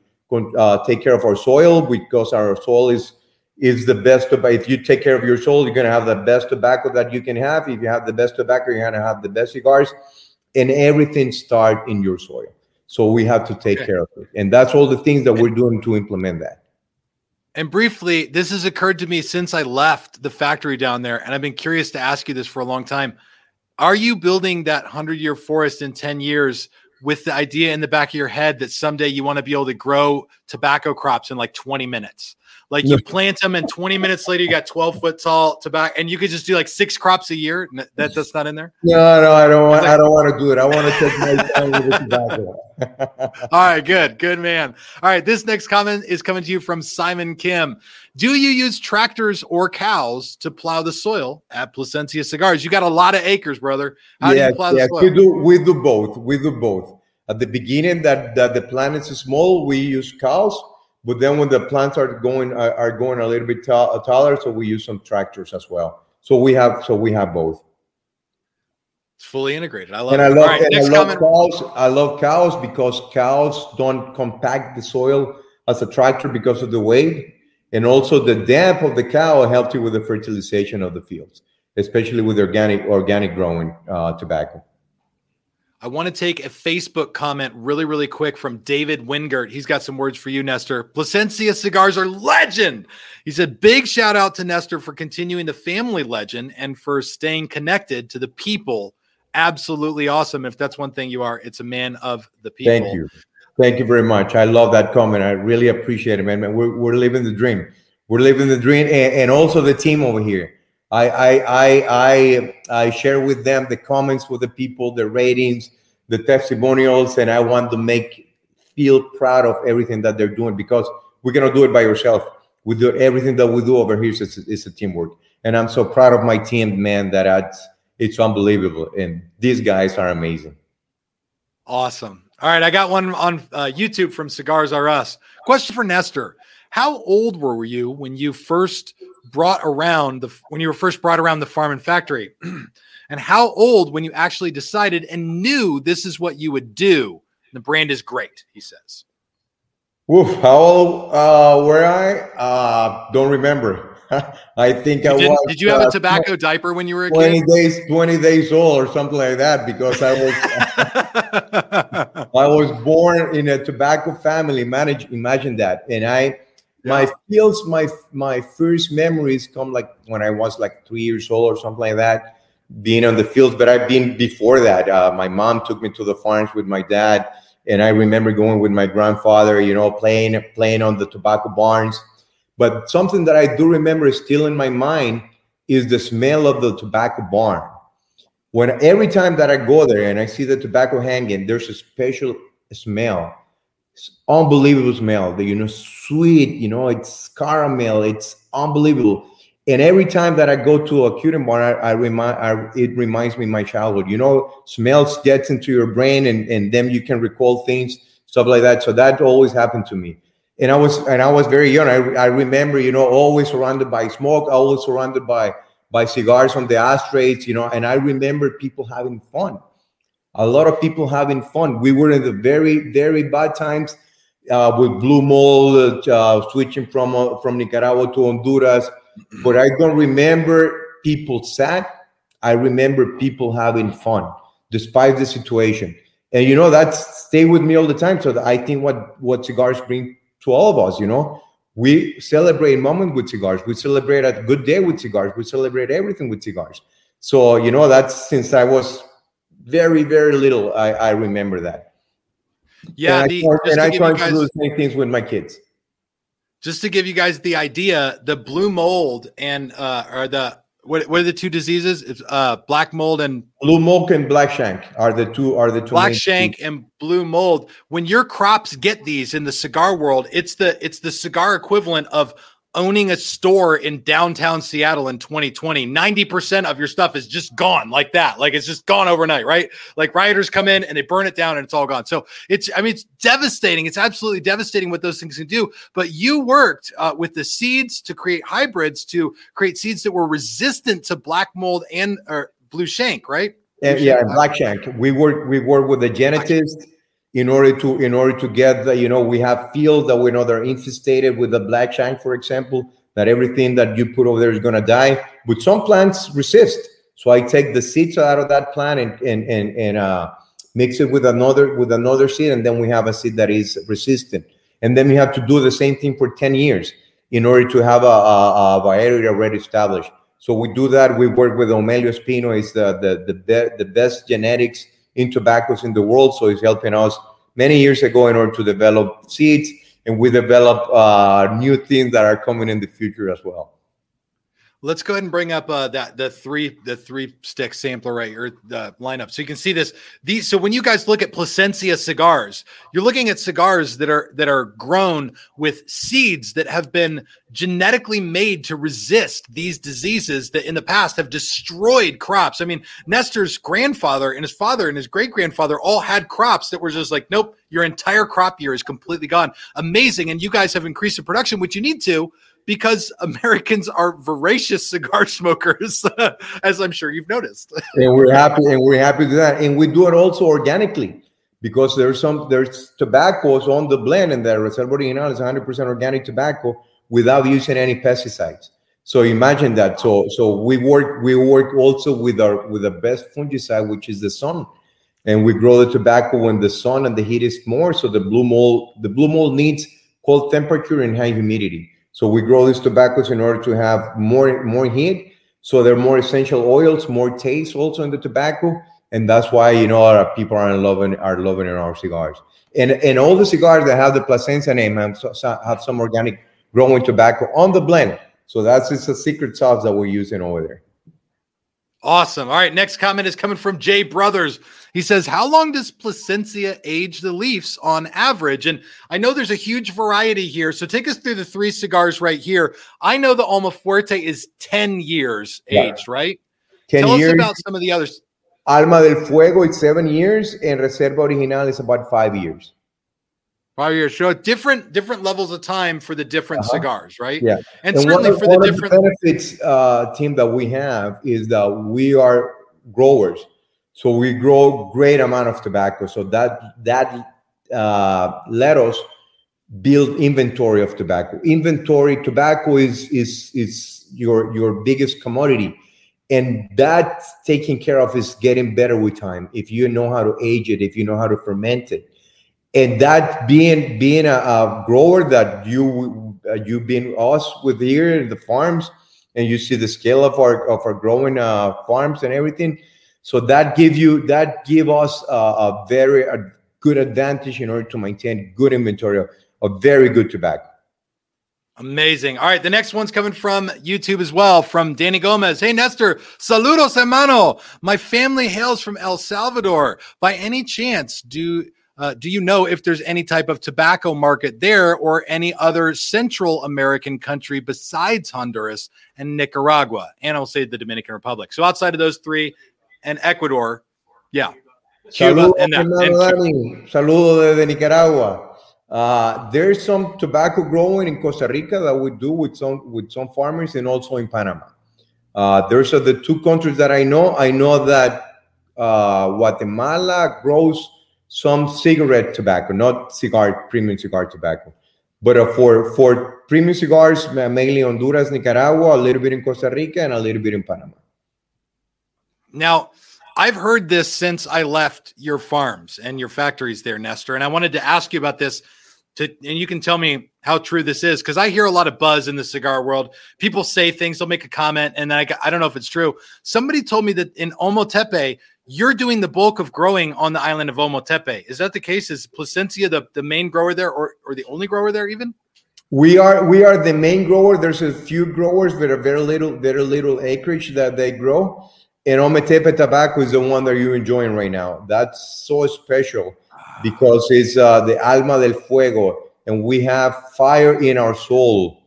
uh, take care of our soil because our soil is is the best tobacco. If you take care of your soul, you're going to have the best tobacco that you can have. If you have the best tobacco, you're going to have the best cigars, and everything start in your soil. So we have to take okay. care of it, and that's all the things that we're doing to implement that. And briefly, this has occurred to me since I left the factory down there, and I've been curious to ask you this for a long time. Are you building that hundred-year forest in ten years? with the idea in the back of your head that someday you want to be able to grow tobacco crops in like 20 minutes. Like you plant them, and 20 minutes later, you got 12 foot tall tobacco, and you could just do like six crops a year. That that's not in there. No, no, I don't want. I don't want to do it. I want to take my time with the tobacco. All right, good, good man. All right, this next comment is coming to you from Simon Kim. Do you use tractors or cows to plow the soil at Plasencia Cigars? You got a lot of acres, brother. How yes, do you plow yes, the soil? We do. We do both. We do both. At the beginning, that that the plant is small, we use cows but then when the plants are going are, are going a little bit t- taller, so we use some tractors as well. So we have so we have both. It's fully integrated. I love and it. I love, right, and I love cows. I love cows because cows don't compact the soil as a tractor because of the weight. And also the damp of the cow helps you with the fertilization of the fields, especially with organic organic growing uh, tobacco. I want to take a Facebook comment really, really quick from David Wingert. He's got some words for you, Nestor. Plasencia cigars are legend. He said, Big shout out to Nestor for continuing the family legend and for staying connected to the people. Absolutely awesome. If that's one thing you are, it's a man of the people. Thank you. Thank you very much. I love that comment. I really appreciate it, man. man we're, we're living the dream. We're living the dream, and, and also the team over here. I, I I I I share with them the comments with the people, the ratings, the testimonials, and I want to make feel proud of everything that they're doing because we're gonna do it by yourself. We do everything that we do over here is a, is a teamwork, and I'm so proud of my team, man. That it's it's unbelievable, and these guys are amazing. Awesome. All right, I got one on uh, YouTube from Cigars R Us. Question for Nestor: How old were you when you first brought around the when you were first brought around the farm and factory? and how old when you actually decided and knew this is what you would do? The brand is great, he says. Woof, how old uh, were I? Uh, don't remember. I think you I was. Did you have uh, a tobacco 20, diaper when you were a 20 kid? days, 20 days old or something like that because I was I was born in a tobacco family. Manage imagine that. And I my feels my my first memories come like when I was like three years old or something like that, being on the fields. But I've been before that. Uh, my mom took me to the farms with my dad, and I remember going with my grandfather. You know, playing playing on the tobacco barns. But something that I do remember still in my mind is the smell of the tobacco barn. When every time that I go there and I see the tobacco hanging, there's a special smell unbelievable smell. The, you know, sweet, you know, it's caramel. It's unbelievable. And every time that I go to a cutie bar, I, I remind, I, it reminds me my childhood. You know, smells gets into your brain, and and then you can recall things, stuff like that. So that always happened to me. And I was and I was very young. I, I remember, you know, always surrounded by smoke, always surrounded by by cigars on the ashtrays, you know. And I remember people having fun a lot of people having fun. We were in the very, very bad times uh, with blue mold, uh, switching from uh, from Nicaragua to Honduras. But I don't remember people sad. I remember people having fun despite the situation. And you know that stay with me all the time. So I think what what cigars bring to all of us, you know, we celebrate moment with cigars. We celebrate a good day with cigars. We celebrate everything with cigars. So you know that's since I was very, very little. I, I remember that. Yeah, and the, I, and I try to do the same things with my kids. Just to give you guys the idea, the blue mold and uh, or the what, what are the two diseases? It's uh, black mold and blue mold and black shank are the two are the two black shank and blue mold. When your crops get these in the cigar world, it's the it's the cigar equivalent of owning a store in downtown Seattle in 2020, 90% of your stuff is just gone like that. Like it's just gone overnight, right? Like rioters come in and they burn it down and it's all gone. So it's, I mean, it's devastating. It's absolutely devastating what those things can do. But you worked uh, with the seeds to create hybrids to create seeds that were resistant to black mold and or blue shank, right? And, yeah, black shank. We work, we work with the genetist in order to in order to get the you know we have fields that we know they're infested with the black shank for example that everything that you put over there is going to die. But some plants resist. So i take the seeds out of that plant and and and, and uh, mix it with another with another seed and then we have a seed that is resistant. And then we have to do the same thing for 10 years in order to have a, a, a variety already established. So we do that. We work with Omelio Espino. Is the the the, be, the best genetics in tobaccos in the world. So he's helping us many years ago in order to develop seeds, and we develop uh, new things that are coming in the future as well. Let's go ahead and bring up uh, that the three the three stick sampler right or the lineup, so you can see this. These so when you guys look at Plasencia cigars, you're looking at cigars that are that are grown with seeds that have been genetically made to resist these diseases that in the past have destroyed crops. I mean, Nestor's grandfather and his father and his great grandfather all had crops that were just like, nope, your entire crop year is completely gone. Amazing, and you guys have increased the production, which you need to because Americans are voracious cigar smokers, as I'm sure you've noticed. and we're happy, and we're happy to that, and we do it also organically because there's some there's tobaccos on the blend, and the Reserva Original is 100% organic tobacco without using any pesticides. So imagine that. So so we work we work also with our with the best fungicide, which is the sun. and we grow the tobacco when the sun and the heat is more. So the blue mold, the blue mold needs cold temperature and high humidity. So we grow these tobaccos in order to have more more heat. So there are more essential oils, more taste also in the tobacco, and that's why you know our people are loving are loving our cigars. And and all the cigars that have the Plasencia name have, have some organic growing tobacco on the blend. So that's just a secret sauce that we're using over there. Awesome. All right. Next comment is coming from Jay Brothers. He says, How long does Plasencia age the leaves on average? And I know there's a huge variety here. So take us through the three cigars right here. I know the Almafuerte is 10 years aged, right? 10 Tell years. us about some of the others. Alma del Fuego is seven years, and Reserva Original is about five years. Five years. So different different levels of time for the different Uh-huh. cigars, right? Yeah. And, And certainly one for the one different benefits uh, team that we have is that we are growers, so we grow great amount of tobacco. So that that uh, let us build inventory of tobacco. Inventory tobacco is is is your your biggest commodity, and that taking care of is getting better with time. If you know how to age it, if you know how to ferment it, and that being being a, a grower that you uh, you've been us with here in the farms and you see the scale of our of our growing uh, farms and everything so that give you that give us a, a very a good advantage in order to maintain good inventory of, of very good tobacco Amazing. All right, the next one's coming from YouTube as well, from Danny Gomez. Hey, Nestor, saludos, hermano. My family hails from El Salvador. By any chance, do uh, do you know if there's any type of tobacco market there or any other Central American country besides Honduras and Nicaragua? And I'll say the Dominican Republic. So outside of those three and Ecuador, yeah, Cuba and, that, and. Dani. Desde Nicaragua. Uh, there's some tobacco growing in Costa Rica that we do with some with some farmers and also in Panama. Uh, there's uh, the two countries that I know. I know that uh, Guatemala grows some cigarette tobacco, not cigar premium cigar tobacco, but uh, for for premium cigars, mainly Honduras, Nicaragua, a little bit in Costa Rica, and a little bit in Panama. Now, I've heard this since I left your farms and your factories there, Nestor. And I wanted to ask you about this to and you can tell me how true this is because I hear a lot of buzz in the cigar world. People say things, they'll make a comment, and then I, I don't know if it's true. Somebody told me that in Ometepe, you're doing the bulk of growing on the island of Ometepe. Is that the case? Is Plasencia the, the main grower there or, or the only grower there even? We are we are the main grower. There's a few growers that are very little, very little acreage that they grow. And Ometepe tobacco is the one that you're enjoying right now. That's so special because it's uh, the alma del fuego, and we have fire in our soul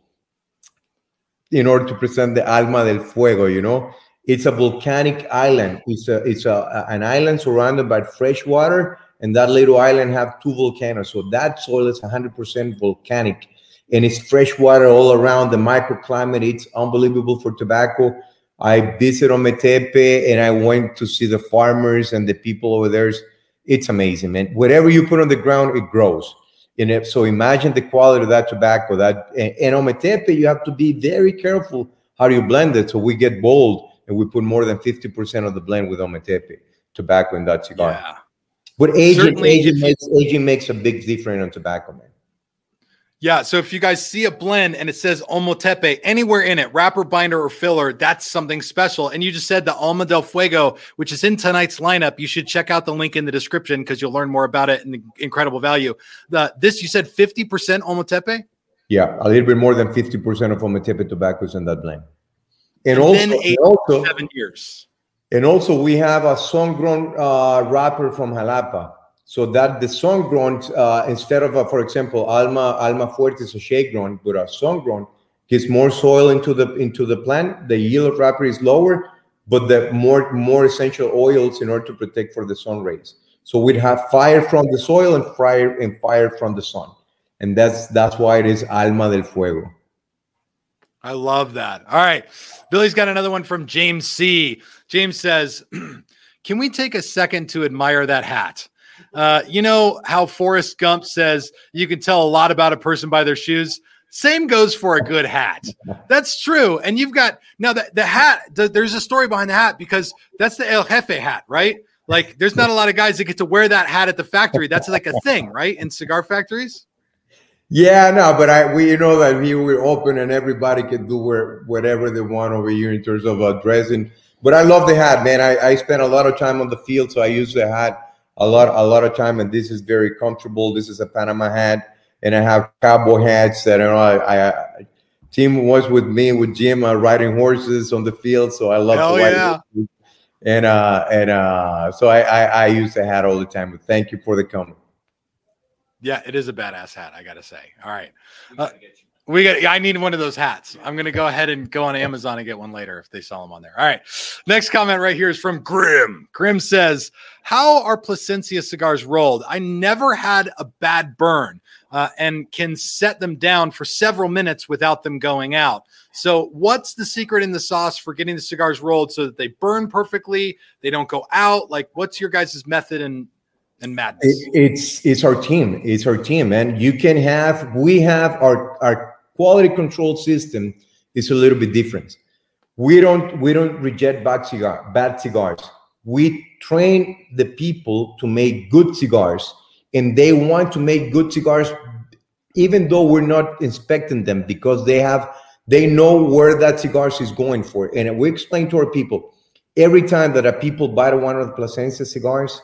in order to present the alma del fuego. You know, it's a volcanic island. It's a it's a an island surrounded by fresh water, and that little island have two volcanoes. So that soil is 100% volcanic and it's fresh water all around the microclimate. It's unbelievable for tobacco. I visit Ometepe and I went to see the farmers and the people over there. It's amazing, man. Whatever you put on the ground, it grows. And if, so imagine the quality of that tobacco. That and, and Ometepe, you have to be very careful how you blend it. So we get bold and we put more than 50% of the blend with Ometepe tobacco in that cigar. Yeah. But aging, Certainly- aging makes aging makes a big difference on tobacco, man. Yeah. So if you guys see a blend and it says Ometepe anywhere in it, wrapper, binder, or filler, that's something special. And you just said the Alma del Fuego, which is in tonight's lineup. You should check out the link in the description because you'll learn more about it and the incredible value. The this you said 50% Ometepe? Yeah, a little bit more than 50% of Ometepe tobacco is in that blend. And, And also, then and also, Seven years. and also we have a sun-grown uh, wrapper from Jalapa. So that the sun-grown, uh, instead of, for example, Alma Alma Fuerte is a shade-grown, but a sun-grown gives more soil into the into the plant. The yield of wrapper is lower, but the more more essential oils in order to protect for the sun rays. So we'd have fire from the soil and fire and fire from the sun, and that's that's why it is Alma del Fuego. I love that. All right. Billy's got another one from James C. James says, Can we take a second to admire that hat? Uh, you know how Forrest Gump says you can tell a lot about a person by their shoes? Same goes for a good hat. That's true. And you've got now the, the hat, the, there's a story behind the hat because that's the El Jefe hat, right? Like, there's not a lot of guys that get to wear that hat at the factory. That's like a thing, right? In cigar factories. Yeah, no, but I we you know that we're open and everybody can do where, whatever they want over here in terms of uh, dressing. But I love the hat, man. I, I spent a lot of time on the field, so I use the hat a lot a lot of time, and this is very comfortable. This is a Panama hat, and I have cowboy hats that you know I, I Tim was with me with Jim uh, riding horses on the field, so I love Hell to ride yeah. horses. And uh and uh so I, I I use the hat all the time. But thank you for the comment. Yeah, it is a badass hat. I gotta say. All right. Uh, gotta get you. We got. I need one of those hats. I'm gonna go ahead and go on Amazon and get one later if they sell them on there. All right. Next comment right here is from Grim. Grim says, "How are Plasencia cigars rolled? I never had a bad burn, uh, and can set them down for several minutes without them going out. So, what's the secret in the sauce for getting the cigars rolled so that they burn perfectly, they don't go out? Like, what's your guys' method and and madness? It, it's it's our team. It's our team, and you can have we have our our quality control system is a little bit different. We don't we don't reject bad cigar bad cigars. We train the people to make good cigars, and they want to make good cigars, even though we're not inspecting them because they have they know where that cigars is going for. And we explain to our people every time that a people buy one of the Plasencia cigars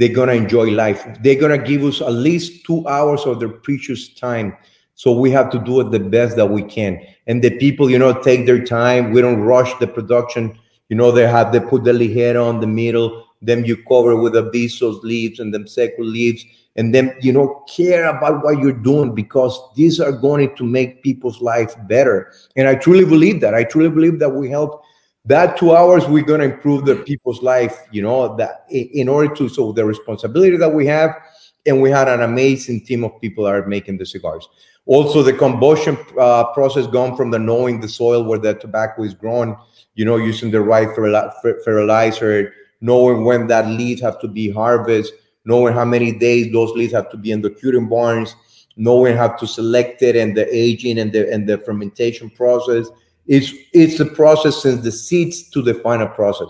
they're gonna enjoy life. They're gonna give us at least two hours of their precious time. So we have to do it the best that we can. And the people, you know, take their time. We don't rush the production. You know, they have they put the ligera on the middle, then you cover with the visos leaves and them seco leaves, and then you know care about what you're doing because these are going to make people's life better. And I truly believe that. I truly believe that we help that two hours we're going to improve the people's life you know that in order to so the responsibility that we have and we had an amazing team of people that are making the cigars also the combustion uh, process gone from the knowing the soil where the tobacco is grown you know using the right fertilizer knowing when that leaves have to be harvested knowing how many days those leaves have to be in the curing barns knowing how to select it and the aging and the and the fermentation process. It's it's the process since the seeds to the final process.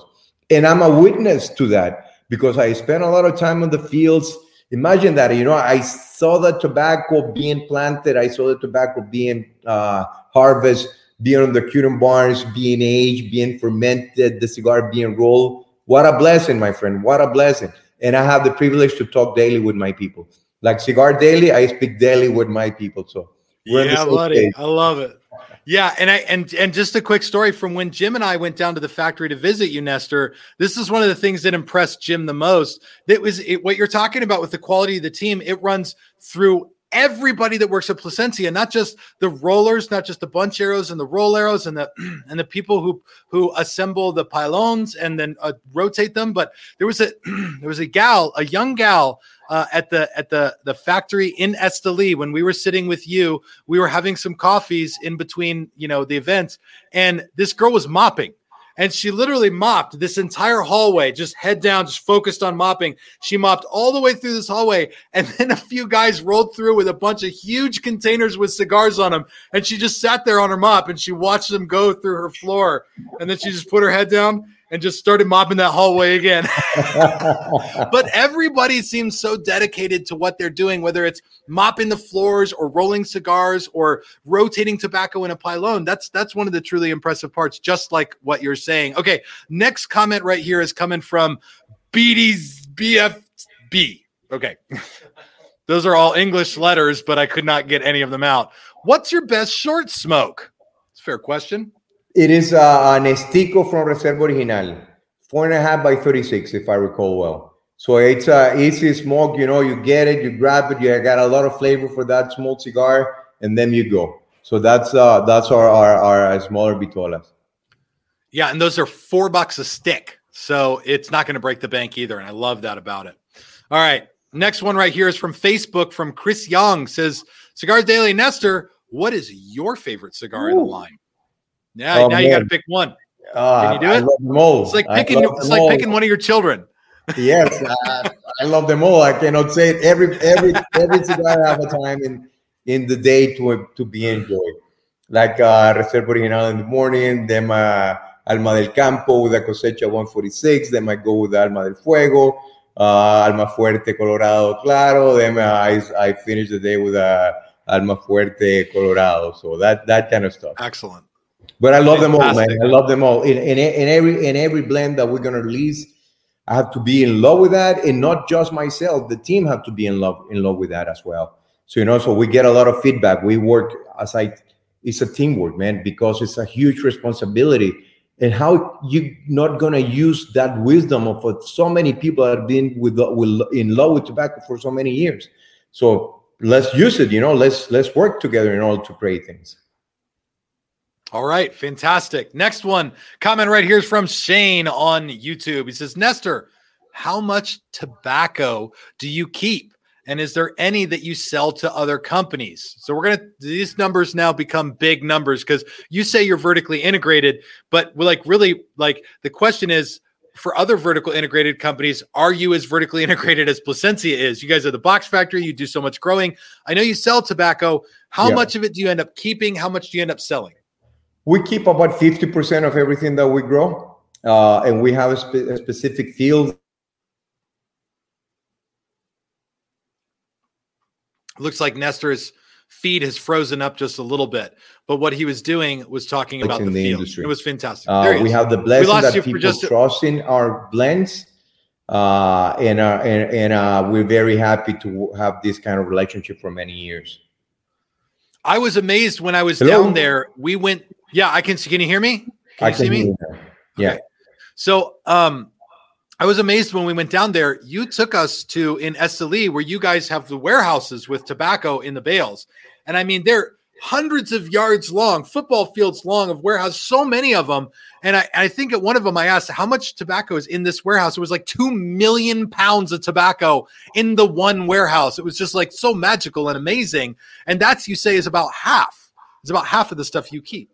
And i'm a witness to that because i spent a lot of time on the fields imagine that you know i saw the tobacco being planted i saw the tobacco being uh, harvest being on the curing barns being aged being fermented the cigar being rolled what a blessing my friend what a blessing and i have the privilege to talk daily with my people like cigar daily i speak daily with my people so yeah, buddy. page. I love it. Yeah, and I and and just a quick story from when Jim and I went down to the factory to visit you, Nestor. This is one of the things that impressed Jim the most. That was it, what you're talking about with the quality of the team. It runs through everybody that works at Plasencia, not just the rollers, not just the bunch arrows and the roll arrows and the and the people who who assemble the pylons and then uh, rotate them. But there was a there was a gal, a young gal uh, at the at the the factory in Esteli when we were sitting with you. We were having some coffees in between, you know, the events, and this girl was mopping. And she literally mopped this entire hallway, just head down, just focused on mopping. She mopped all the way through this hallway. And then a few guys rolled through with a bunch of huge containers with cigars on them. And she just sat there on her mop and she watched them go through her floor. And then she just put her head down and just started mopping that hallway again. but everybody seems so dedicated to what they're doing, whether it's mopping the floors or rolling cigars or rotating tobacco in a pylon. That's that's one of the truly impressive parts, just like what you're saying. Okay, next comment right here is coming from BD's BFB. Okay. Those are all English letters, but I could not get any of them out. What's your best short smoke? It's a fair question. It is uh, an Estico from Reserva Original, four and a half by 36, if I recall well. So it's a easy smoke, you know, you get it, you grab it, you got a lot of flavor for that small cigar, and then you go. So that's uh that's our our, our uh, smaller vitolas. Yeah, and those are four bucks a stick. So it's not going to break the bank either. And I love that about it. All right. Next one right here is from Facebook from Chris Young says, Cigars Daily Nestor, what is your favorite cigar in the line? Yeah, Oh, now you got to pick one. Uh, you do I it? love them all. It's like picking it's like all. picking one of your children. yes, I, I love them all. I cannot say it. Every every every cigar I have a time in in the day to to be enjoyed. Like uh Reserva Original in the morning, then uh, Alma del Campo with a cosecha 146. Then I go with Alma del Fuego, uh, Alma Fuerte Colorado Claro. Then I, I finish the day with a Alma Fuerte Colorado. So that that kind of stuff. Excellent. But I love them all, man. I love them all. In, in in every in every blend that we're gonna release, I have to be in love with that, and not just myself. The team have to be in love in love with that as well. So you know, so we get a lot of feedback. We work as I. It's a teamwork, man, because it's a huge responsibility. And how you not gonna use that wisdom of what so many people have been with, with in love with tobacco for so many years. So let's use it. You know, let's let's work together in order to create things. All right, fantastic. Next one, comment right here is from Shane on YouTube. He says, Nestor, how much tobacco do you keep? And is there any that you sell to other companies? So we're gonna these numbers now become big numbers because you say you're vertically integrated, but we're like really like the question is for other vertical integrated companies, are you as vertically integrated as Plasencia is? You guys are the box factory, you do so much growing. I know you sell tobacco. How Yeah. much of it do you end up keeping? How much do you end up selling? We keep about 50% of everything that we grow, uh, and we have a, spe- a specific field. looks like Nestor's feed has frozen up just a little bit, but what he was doing was talking about the, the field. industry. It was fantastic. Uh, we have the blessing that people just trust in our blends, uh, and uh, and, and uh, we're very happy to have this kind of relationship for many years. I was amazed when I was Hello? down there. We went. Yeah, I can. see Can you hear me? Can I you see can me? you. Yeah. Okay. So, um, I was amazed when we went down there. You took us to in Esteli, where you guys have the warehouses with tobacco in the bales, and I mean they're hundreds of yards long, football fields long of warehouse, so many of them. And I, I think at one of them, I asked how much tobacco is in this warehouse. It was like two million pounds of tobacco in the one warehouse. It was just like so magical and amazing. And that's you say is about half. It's about half of the stuff you keep.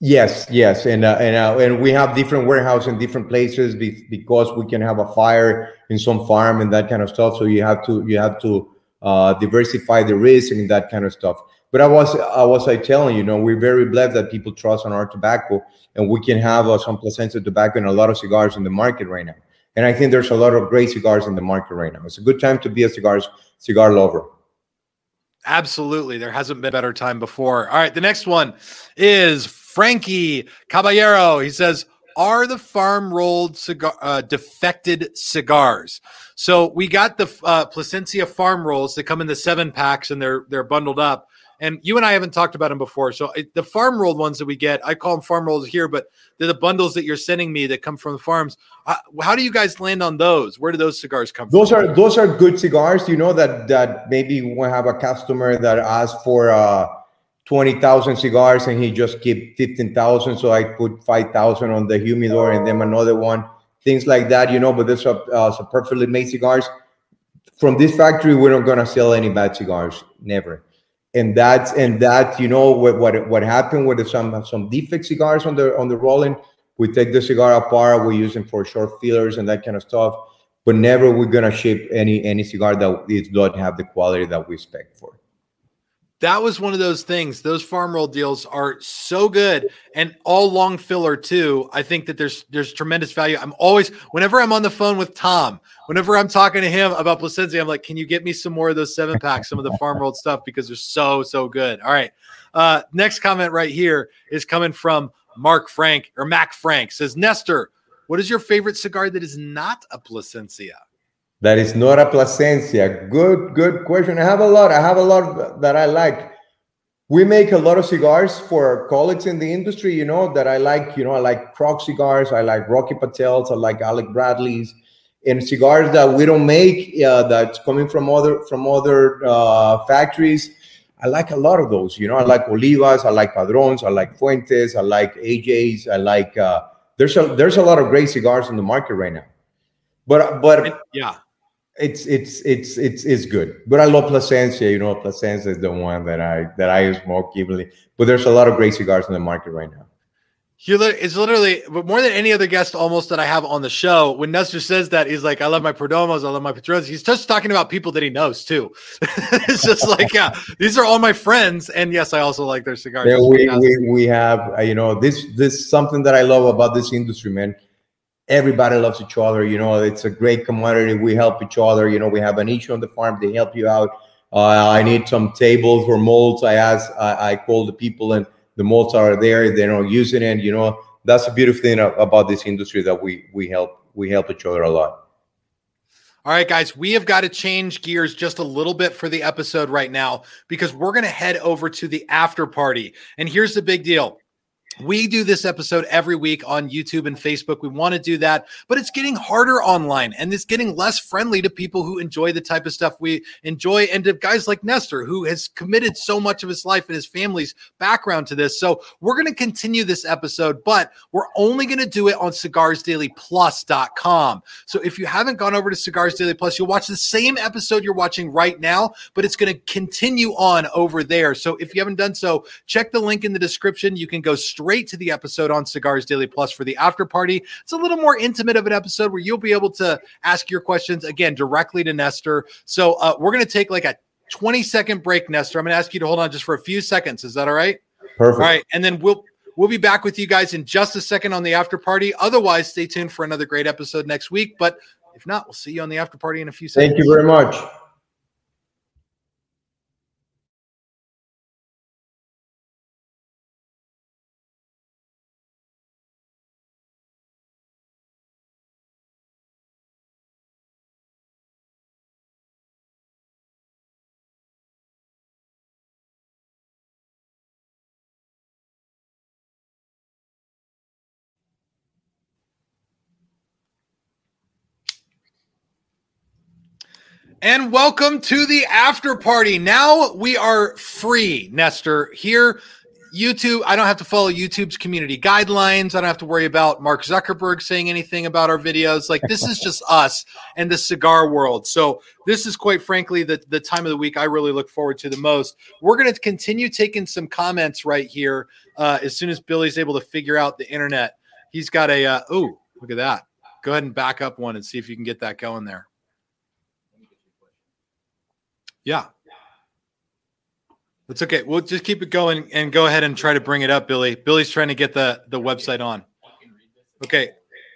Yes, yes, and uh, and uh, and we have different warehouse in different places be- because we can have a fire in some farm and that kind of stuff. So you have to you have to uh, diversify the risk and that kind of stuff. But I was I was I telling you, know, we're very blessed that people trust on our tobacco, and we can have uh, some Plasencia tobacco and a lot of cigars in the market right now. And I think there's a lot of great cigars in the market right now. It's a good time to be a cigars cigar lover. Absolutely. There hasn't been a better time before. All right. The next one is Frankie Caballero. He says, Are the farm rolled cigar uh, defected cigars? So we got the uh, Plasencia farm rolls that come in the seven packs and they're they're bundled up. And you and I haven't talked about them before. So it, the farm rolled ones that we get, I call them farm rolls here, but they're the bundles that you're sending me that come from the farms. Uh, how do you guys land on those? Where do those cigars come Those from? Those are those are good cigars. You know that that maybe we have a customer that asks for uh, twenty thousand cigars and he just keep fifteen thousand. So I put five thousand on the humidor and then another one, things like that. You know, but these are uh, some perfectly made cigars. From this factory, we're not gonna sell any bad cigars, never. And that's and that you know what what what happened with some some defect cigars on the on the rolling. We take the cigar apart. We use them for short fillers and that kind of stuff but never we're gonna ship any any cigar that is not have the quality that we expect for. That was one of those things. Those farm roll deals are so good and all long filler too. I think that there's there's tremendous value. I'm always whenever I'm on the phone with Tom, whenever I'm talking to him about Plasencia, I'm like, can you get me some more of those seven packs, some of the farm rolled stuff because they're so so good. All right. Uh, next comment right here is coming from Mark Frank or Mac Frank says Nestor. What is your favorite cigar that is not a Plasencia? That is not a Plasencia. Good, good question. I have a lot. I have a lot that I like. We make a lot of cigars for colleagues in the industry, you know, that I like. You know, I like Croc cigars. I like Rocky Patels. I like Alec Bradley's, and cigars that we don't make uh, that's coming from other from other uh, factories. I like a lot of those. You know, I like Olivas. I like Padrones. I like Fuentes. I like AJ's. I like. Uh, there's a there's a lot of great cigars in the market right now, but but yeah. It's it's it's it's it's good. But I love Plasencia. You know, Plasencia is the one that I that I smoke evenly. But there's a lot of great cigars in the market right now. Lit- it's literally, but more than any other guest almost that I have on the show, when Nestor says that, he's like, I love my Perdomos, I love my Padrones. He's just talking about people that he knows too. it's just like, yeah, these are all my friends. And yes, I also like their cigars. Yeah, we, we, we have, uh, you know, this this something that I love about this industry, man. Everybody loves each other. You know, it's a great commodity. We help each other. You know, we have an issue on the farm. They help you out. Uh, I need some tables or molds. I ask, I, I call the people, and the molds are there. They're not using it. You know, that's a beautiful thing about this industry that we we help we help each other a lot. All right, guys, we have got to change gears just a little bit for the episode right now because we're going to head over to the after party. And here's the big deal. We do this episode every week on YouTube and Facebook. We want to do that, but it's getting harder online and it's getting less friendly to people who enjoy the type of stuff we enjoy and to guys like Nestor, who has committed so much of his life and his family's background to this. So we're going to continue this episode, but we're only going to do it on cigarsdailyplus.com. So if you haven't gone over to Cigars Daily Plus, you'll watch the same episode you're watching right now, but it's going to continue on over there. So if you haven't done so, check the link in the description. You can go straight to the episode on Cigars Daily Plus for the after party. It's a little more intimate of an episode where you'll be able to ask your questions again directly to Nestor. So uh, we're going to take like a 20 second break, Nestor. I'm going to ask you to hold on just for a few seconds. Is that all right? Perfect. All right, and then we'll we'll be back with you guys in just a second on the after party. Otherwise, stay tuned for another great episode next week. But if not, we'll see you on the after party in a few seconds. Thank you very much. And welcome to the after party. Now we are free, Nestor. Here, YouTube, I don't have to follow YouTube's community guidelines. I don't have to worry about Mark Zuckerberg saying anything about our videos. Like, this is just us and the cigar world. So, this is quite frankly the, the time of the week I really look forward to the most. We're going to continue taking some comments right here uh, as soon as Billy's able to figure out the internet. He's got a, uh, oh, look at that. Go ahead and back up one and see if you can get that going there. Yeah. That's okay. We'll just keep it going and go ahead and try to bring it up, Billy. Billy's trying to get the the website on. Okay.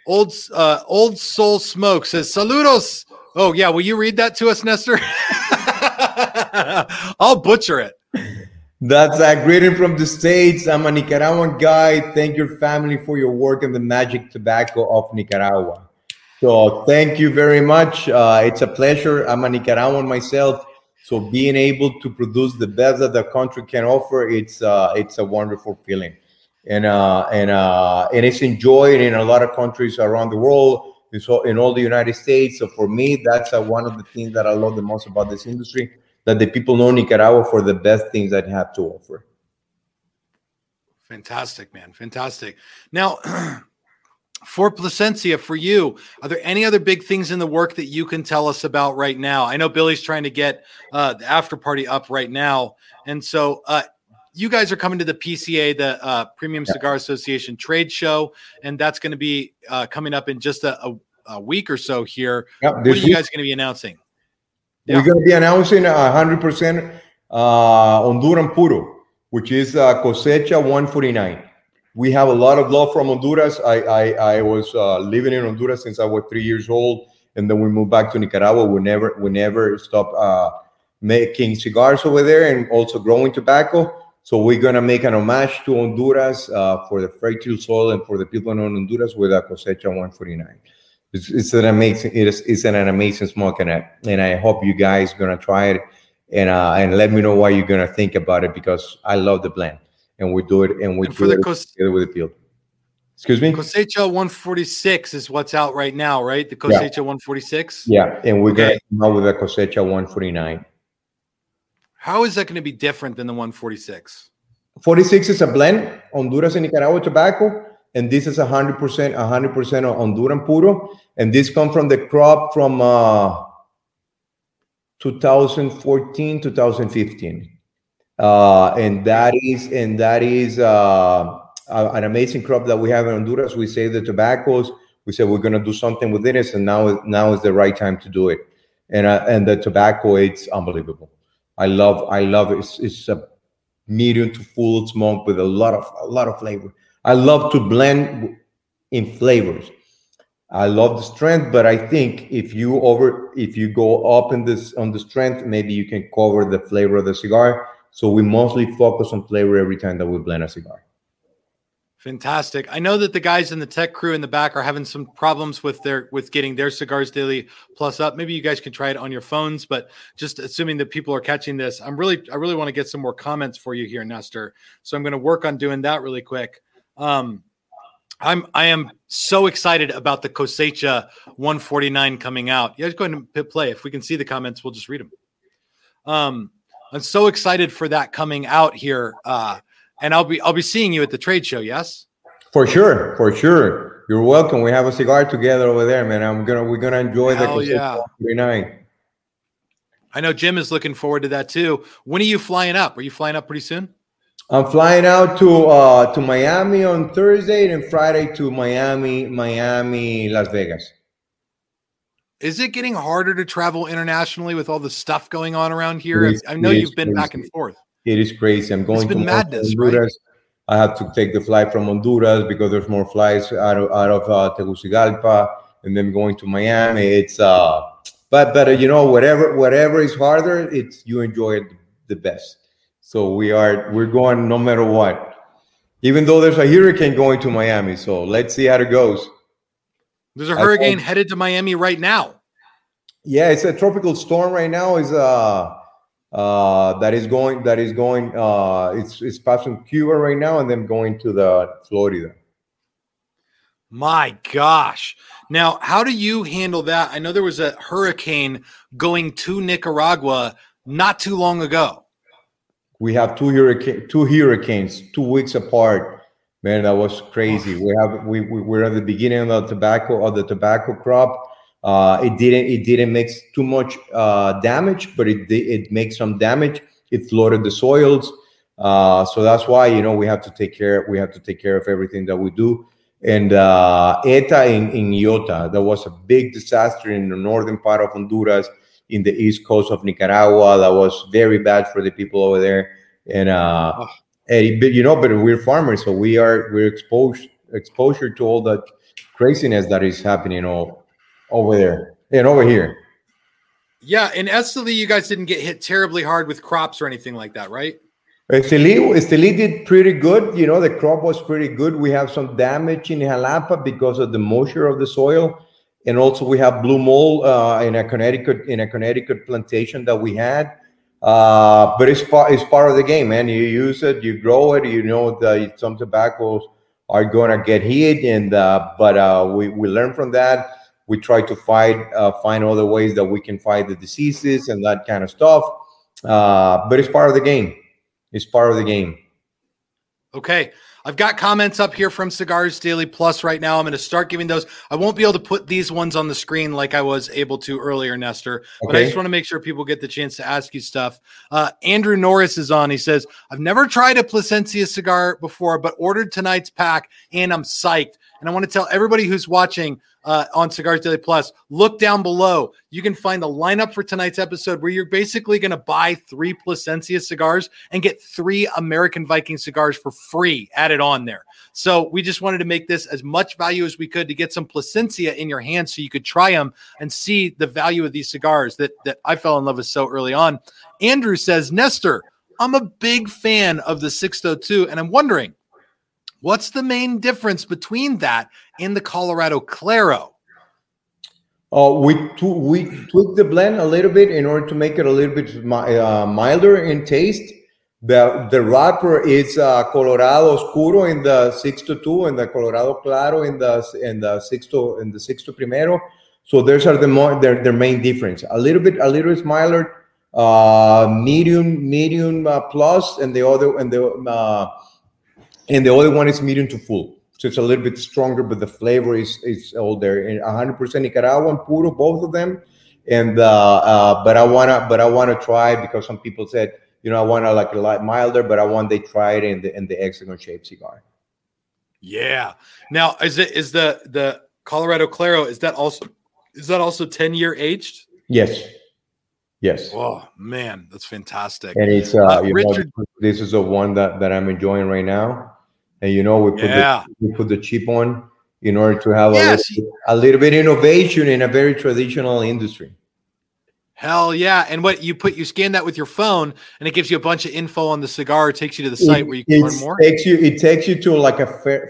Old uh old soul smoke says saludos. Oh yeah, will you read that to us, Nestor? I'll butcher it. That's a greeting from the States. I'm a Nicaraguan guy. Thank your family for your work in the magic tobacco of Nicaragua. So thank you very much. Uh, it's a pleasure. I'm a Nicaraguan myself. So being able to produce the best that the country can offer, it's uh, it's a wonderful feeling, and uh, and uh, and it's enjoyed in a lot of countries around the world. All, in all the United States. So for me, that's uh, one of the things that I love the most about this industry that the people know Nicaragua for the best things that have to offer. Fantastic, man. Fantastic. Now, for Plasencia, for you, are there any other big things in the work that you can tell us about right now? I know Billy's trying to get uh, the after party up right now. And so, uh, you guys are coming to the PCA, the uh, Premium Cigar Association trade show, and that's going to be uh, coming up in just a, a, a week or so here. What are you guys going to be announcing? We're going to be announcing a 100% uh, Honduran Puro, which is uh, Cosecha 149. We have a lot of love from Honduras. I, I, I was uh, living in Honduras since I was three years old, and then we moved back to Nicaragua. We never, we never stopped uh, making cigars over there and also growing tobacco. So we're to make an homage to Honduras uh, for the fertile soil and for the people in Honduras with a Cosecha 149. It's, it's an amazing it is it's an, an amazing smoke and I, and I hope you guys gonna try it and uh, and let me know what you're gonna think about it because I love the blend and we do it and we And do it Cos- together with the field. Excuse me. Cosecha 146 is what's out right now, right? The Yeah. Cosecha 146. Yeah, and we're Okay. gonna come out with a cosecha 149. How is that going to be different than the 146? 46 is a blend Honduras and Nicaragua tobacco, and this is 100% 100% Honduran puro, and this comes from the crop from uh, 2014 2015, uh, and that is and that is uh, an amazing crop that we have in Honduras. We say the tobaccos. We said we're going to do something with it, and now now is the right time to do it. And uh, and the tobacco, it's unbelievable. I love I love it. It's, it's a medium to full smoke with a lot of a lot of flavor. I love to blend in flavors. I love the strength, but I think if you over if you go up in this on the strength, maybe you can cover the flavor of the cigar. So we mostly focus on flavor every time that we blend a cigar. Fantastic. I know that the guys in the tech crew in the back are having some problems with their with getting their cigars daily plus up. Maybe you guys can try it on your phones, but just assuming that people are catching this, I'm really I really want to get some more comments for you here, Nestor. So I'm going to work on doing that really quick. Um, I'm I am so excited about the Cosecha 149 coming out. Yeah, just go ahead and play. If we can see the comments, we'll just read them. Um, I'm so excited for that coming out here. Uh, and I'll be I'll be seeing you at the trade show. Yes, for sure, for sure. You're welcome. We have a cigar together over there, man. I'm gonna we're gonna enjoy Hell the yeah. night. I know Jim is looking forward to that too. When are you flying up? Are you flying up pretty soon? I'm flying out to uh to Miami on Thursday and Friday to Miami, Miami, Las Vegas. Is it getting harder to travel internationally with all the stuff going on around here? I know you've been back and forth. It is crazy. I'm going it's been to madness, Honduras. Right? I have to take the flight from Honduras because there's more flights out of out of uh, Tegucigalpa, and then going to Miami. It's uh, but but uh, you know whatever whatever is harder, it's you enjoy it the best. So we are we're going no matter what, even though there's a hurricane going to Miami. So let's see how it goes. There's a hurricane headed to Miami right now. Yeah, it's a tropical storm right now. Is uh uh, that is going that is going uh, it's it's passing Cuba right now and then going to the Florida. My gosh. Now, how do you handle that? I know there was a hurricane going to Nicaragua not too long ago. We have two hurricane two hurricanes two weeks apart. Man, that was crazy. We have we, we we're at the beginning of the tobacco of the tobacco crop uh, it didn't it didn't make too much uh, damage, but it it makes some damage. It flooded the soils, uh, so that's why you know we have to take care we have to take care of everything that we do. And uh, Eta in, in Iota, there was a big disaster in the northern part of Honduras, in the east coast of Nicaragua. That was very bad for the people over there. And, uh, oh. And but, you know, but we're farmers, so we are we're exposed exposure to all that craziness that is happening all over there and over here. Yeah, in Esteli, you guys didn't get hit terribly hard with crops or anything like that, right? Esteli, Esteli did pretty good. You know, the crop was pretty good. We have some damage in Jalapa because of the moisture of the soil, and also we have blue mold uh, in a Connecticut in a Connecticut plantation that we had. Uh, but it's part it's part of the game, man. You use it, you grow it. You know that some tobaccos are going to get hit, and uh, but uh, we we learn from that we try to fight uh, find other ways that we can fight the diseases and that kind of stuff uh, but it's part of the game it's part of the game okay I've got comments up here from Cigars Daily Plus right now. I'm going to start giving those. I won't be able to put these ones on the screen like I was able to earlier, Nestor, but I just want to make sure people get the chance to ask you stuff. Uh, Andrew Norris is on. He says, I've never tried a Plasencia cigar before, but ordered tonight's pack and I'm psyched. And I want to tell everybody who's watching uh, on Cigars Daily Plus, look down below. You can find the lineup for tonight's episode where you're basically going to buy three Plasencia cigars and get three American Viking cigars for free added on there. So we just wanted to make this as much value as we could to get some Plasencia in your hands so you could try them and see the value of these cigars that, that I fell in love with so early on. Andrew says, Nestor, I'm a big fan of the 602, and I'm wondering, What's the main difference between that and the Colorado Claro? Oh, we we tweaked the blend a little bit in order to make it a little bit uh, milder in taste. The the wrapper is uh, Colorado Oscuro in the six to two, and the Colorado Claro in the in the six to in the six to primero. So those are the more their, their main difference. A little bit a little bit milder, uh, medium medium uh, plus, and the other and the uh, and the other one is medium to full. So it's a little bit stronger, but the flavor is is all there. And 100% Nicaraguan puro, both of them. And uh, uh, but I wanna but I wanna try because some people said you know I want to like a lot milder, but I want they try it in the in the hexagon shaped cigar. Yeah. Now, is it is the the Colorado Claro is that also is that also 10 year aged? Yes. Yes. Oh man, that's fantastic. And it's uh, Uh, Richard- know, this is the one that, that I'm enjoying right now. And you know, we put Yeah. the we put the chip on in order to have a, little, a little bit of innovation in a very traditional industry. Hell yeah. And what you put you scan that with your phone and it gives you a bunch of info on the cigar, it takes you to the site where you can learn It more. takes you it takes you to like a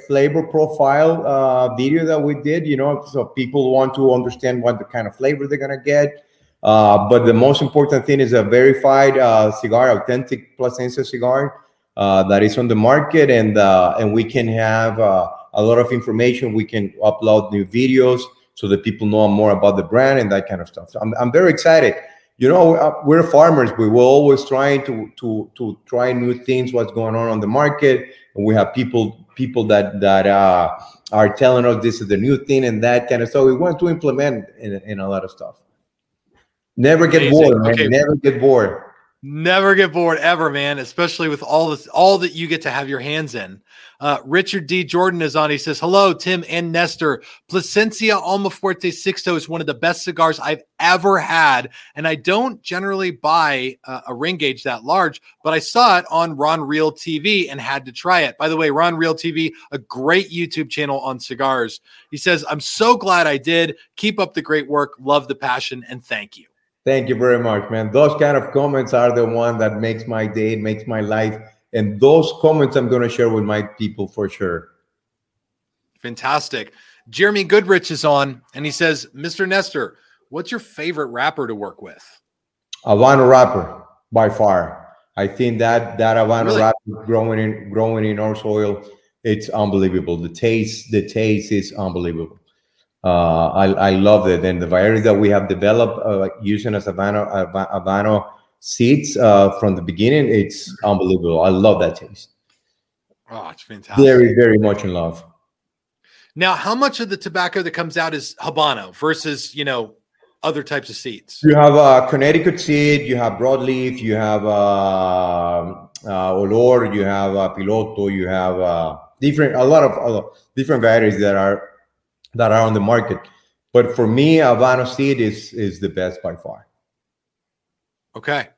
flavor profile uh, video that we did you know so people want to understand what the kind of flavor they're gonna get uh, but the most important thing is a verified uh, cigar authentic Plasencia cigar that is on the market and uh, and we can have uh, a lot of information. We can upload new videos so that people know more about the brand and that kind of stuff. So i'm, I'm very excited. You know uh, we're farmers. We were always trying to to to try new things what's going on on the market. And we have people people that that uh, are telling us this is the new thing and that kind of stuff. We want to implement in, in a lot of stuff. Never get Amazing. bored. Okay. never get bored Never get bored ever, man, especially with all this all that you get to have your hands in. Uh, Richard D. Jordan is on. He says, Hello, Tim and Nestor. Plasencia Almafuerte Sixto is one of the best cigars I've ever had. And I don't generally buy uh, a ring gauge that large, but I saw it on Ron Real TV and had to try it. By the way, Ron Real TV, a great YouTube channel on cigars. He says, I'm so glad I did. Keep up the great work. Love the passion and thank you. Thank you very much, man. Those kind of comments are the one that makes my day, makes my life, and those comments I'm going to share with my people for sure. Fantastic. Jeremy Goodrich is on and he says, Mr. Nestor, what's your favorite wrapper to work with? Havana wrapper by far. I think that that Havana Really? wrapper growing in growing in our soil, it's unbelievable. The taste, the taste is unbelievable. Uh, I I love it, and the variety that we have developed uh, using as Havana Hava- Havana seeds uh, from the beginning, it's unbelievable. I love that taste. Oh, it's fantastic. Very very much in love. Now, how much of the tobacco that comes out is Habano versus, you know, other types of seeds? You have a Connecticut seed, you have broadleaf, you have uh, uh, olor, you have uh, piloto, you have uh, different a lot of different varieties that are that are on the market. But for me, Havana seed is is the best by far. Okay.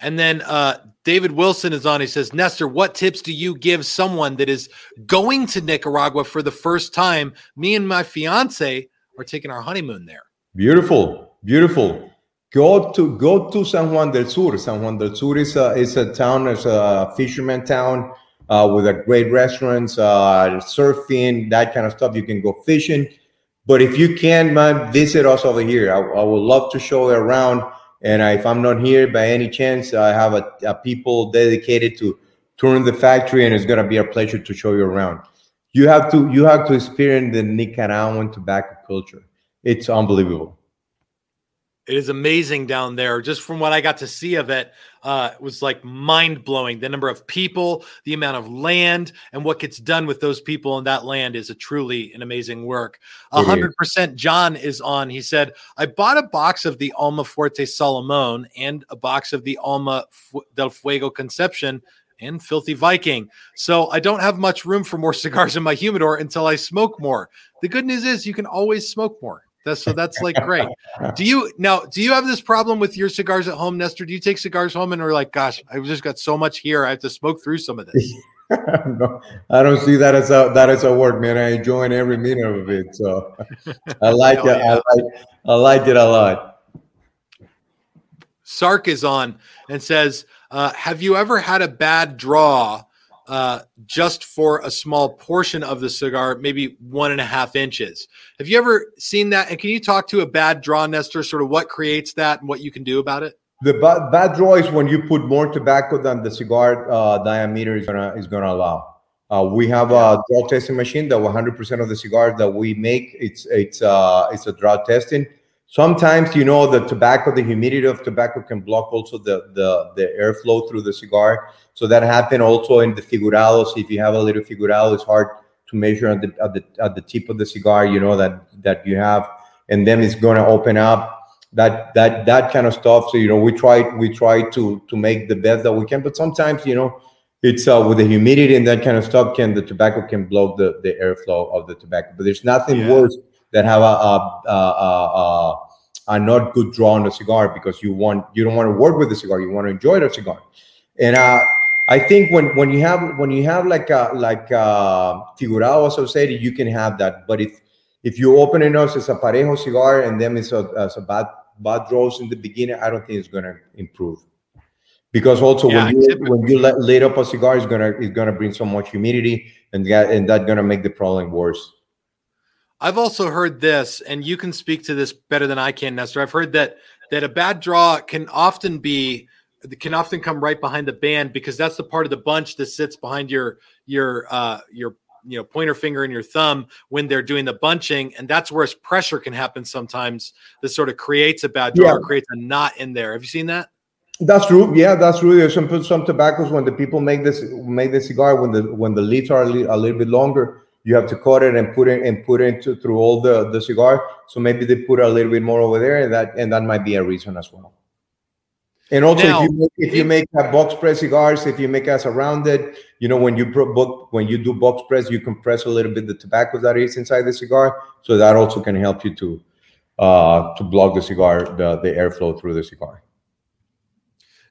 And then uh, David Wilson is on. He says, Nestor, what tips do you give someone that is going to Nicaragua for the first time? Me and my fiance are taking our honeymoon there. Beautiful, beautiful. Go to go to San Juan del Sur. San Juan del Sur is a is a town, it's a fisherman town uh, with a great restaurants, uh, surfing, that kind of stuff. You can go fishing. But if you can, man, visit us over here. I, I would love to show you around. And if I'm not here by any chance, I have a, a people dedicated to touring the factory, and it's gonna be a pleasure to show you around. You have to you have to experience the Nicaraguan tobacco culture. It's unbelievable. It is amazing down there. Just from what I got to see of it, uh, it was like mind blowing. The number of people, the amount of land, and what gets done with those people in that land is a truly an amazing work. A hundred percent. John is on. He said, "I bought a box of the Alma Fuerte Salomon and a box of the Alma Fu- del Fuego Concepción." And Filthy Viking. So I don't have much room for more cigars in my humidor until I smoke more. The good news is you can always smoke more. That's so that's like great. Do you now? Do you have this problem with your cigars at home, Nestor? Do you take cigars home and are like, "Gosh, I've just got so much here. I have to smoke through some of this." no, I don't see that as a that as a work, man. I enjoy every minute of it. So I like Hell it. yeah. I like I like it a lot. Sark is on and says, uh, "Have you ever had a bad draw uh, just for a small portion of the cigar, maybe one and a half inches? Have you ever seen that? And can you talk to a bad draw, Nestor? Sort of what creates that and what you can do about it?" The bad, bad draw is when you put more tobacco than the cigar uh, diameter is gonna is gonna allow. Uh, we have a draw testing machine that 100% of the cigars that we make it's it's uh, it's a draw testing. Sometimes you know the tobacco, the humidity of tobacco can block also the the the airflow through the cigar. So that happen also in the figurados. If you have a little figurado, it's hard to measure at the at the at the tip of the cigar. You know that that you have, and then it's going to open up that that that kind of stuff. So you know we try we try to to make the best that we can, but sometimes you know it's uh, with the humidity and that kind of stuff can the tobacco can block the the airflow of the tobacco. But there's nothing Yeah. worse than have a a, a, a, a a not good draw on the cigar because you want you don't want to work with the cigar. You want to enjoy the cigar, and uh, I think when when you have when you have like a like a figurado associated, you can have that. But if if you open it up as a parejo cigar and then it's a, as a bad bad draws in the beginning, I don't think it's gonna improve. Because also Yeah, when you when you let lit up a cigar, it's gonna it's gonna bring so much humidity and that and that gonna make the problem worse. I've also heard this, and you can speak to this better than I can, Nestor. I've heard that that a bad draw can often be can often come right behind the band because that's the part of the bunch that sits behind your your uh your you know pointer finger and your thumb when they're doing the bunching and that's where pressure can happen sometimes that sort of creates a bad draw Yeah. creates a knot in there have you seen that That's true. Yeah, that's true. There's some some tobaccos when the people make this make the cigar when the when the leaves are a, li- a little bit longer, you have to cut it and put it and put it into, through all the the cigar. So maybe they put a little bit more over there, and that and that might be a reason as well. And also, Now, if you make, if you make a box press cigars, if you make as a rounded, you know, when you book when you do box press, you compress a little bit the tobacco that is inside the cigar, so that also can help you to uh to block the cigar the the airflow through the cigar.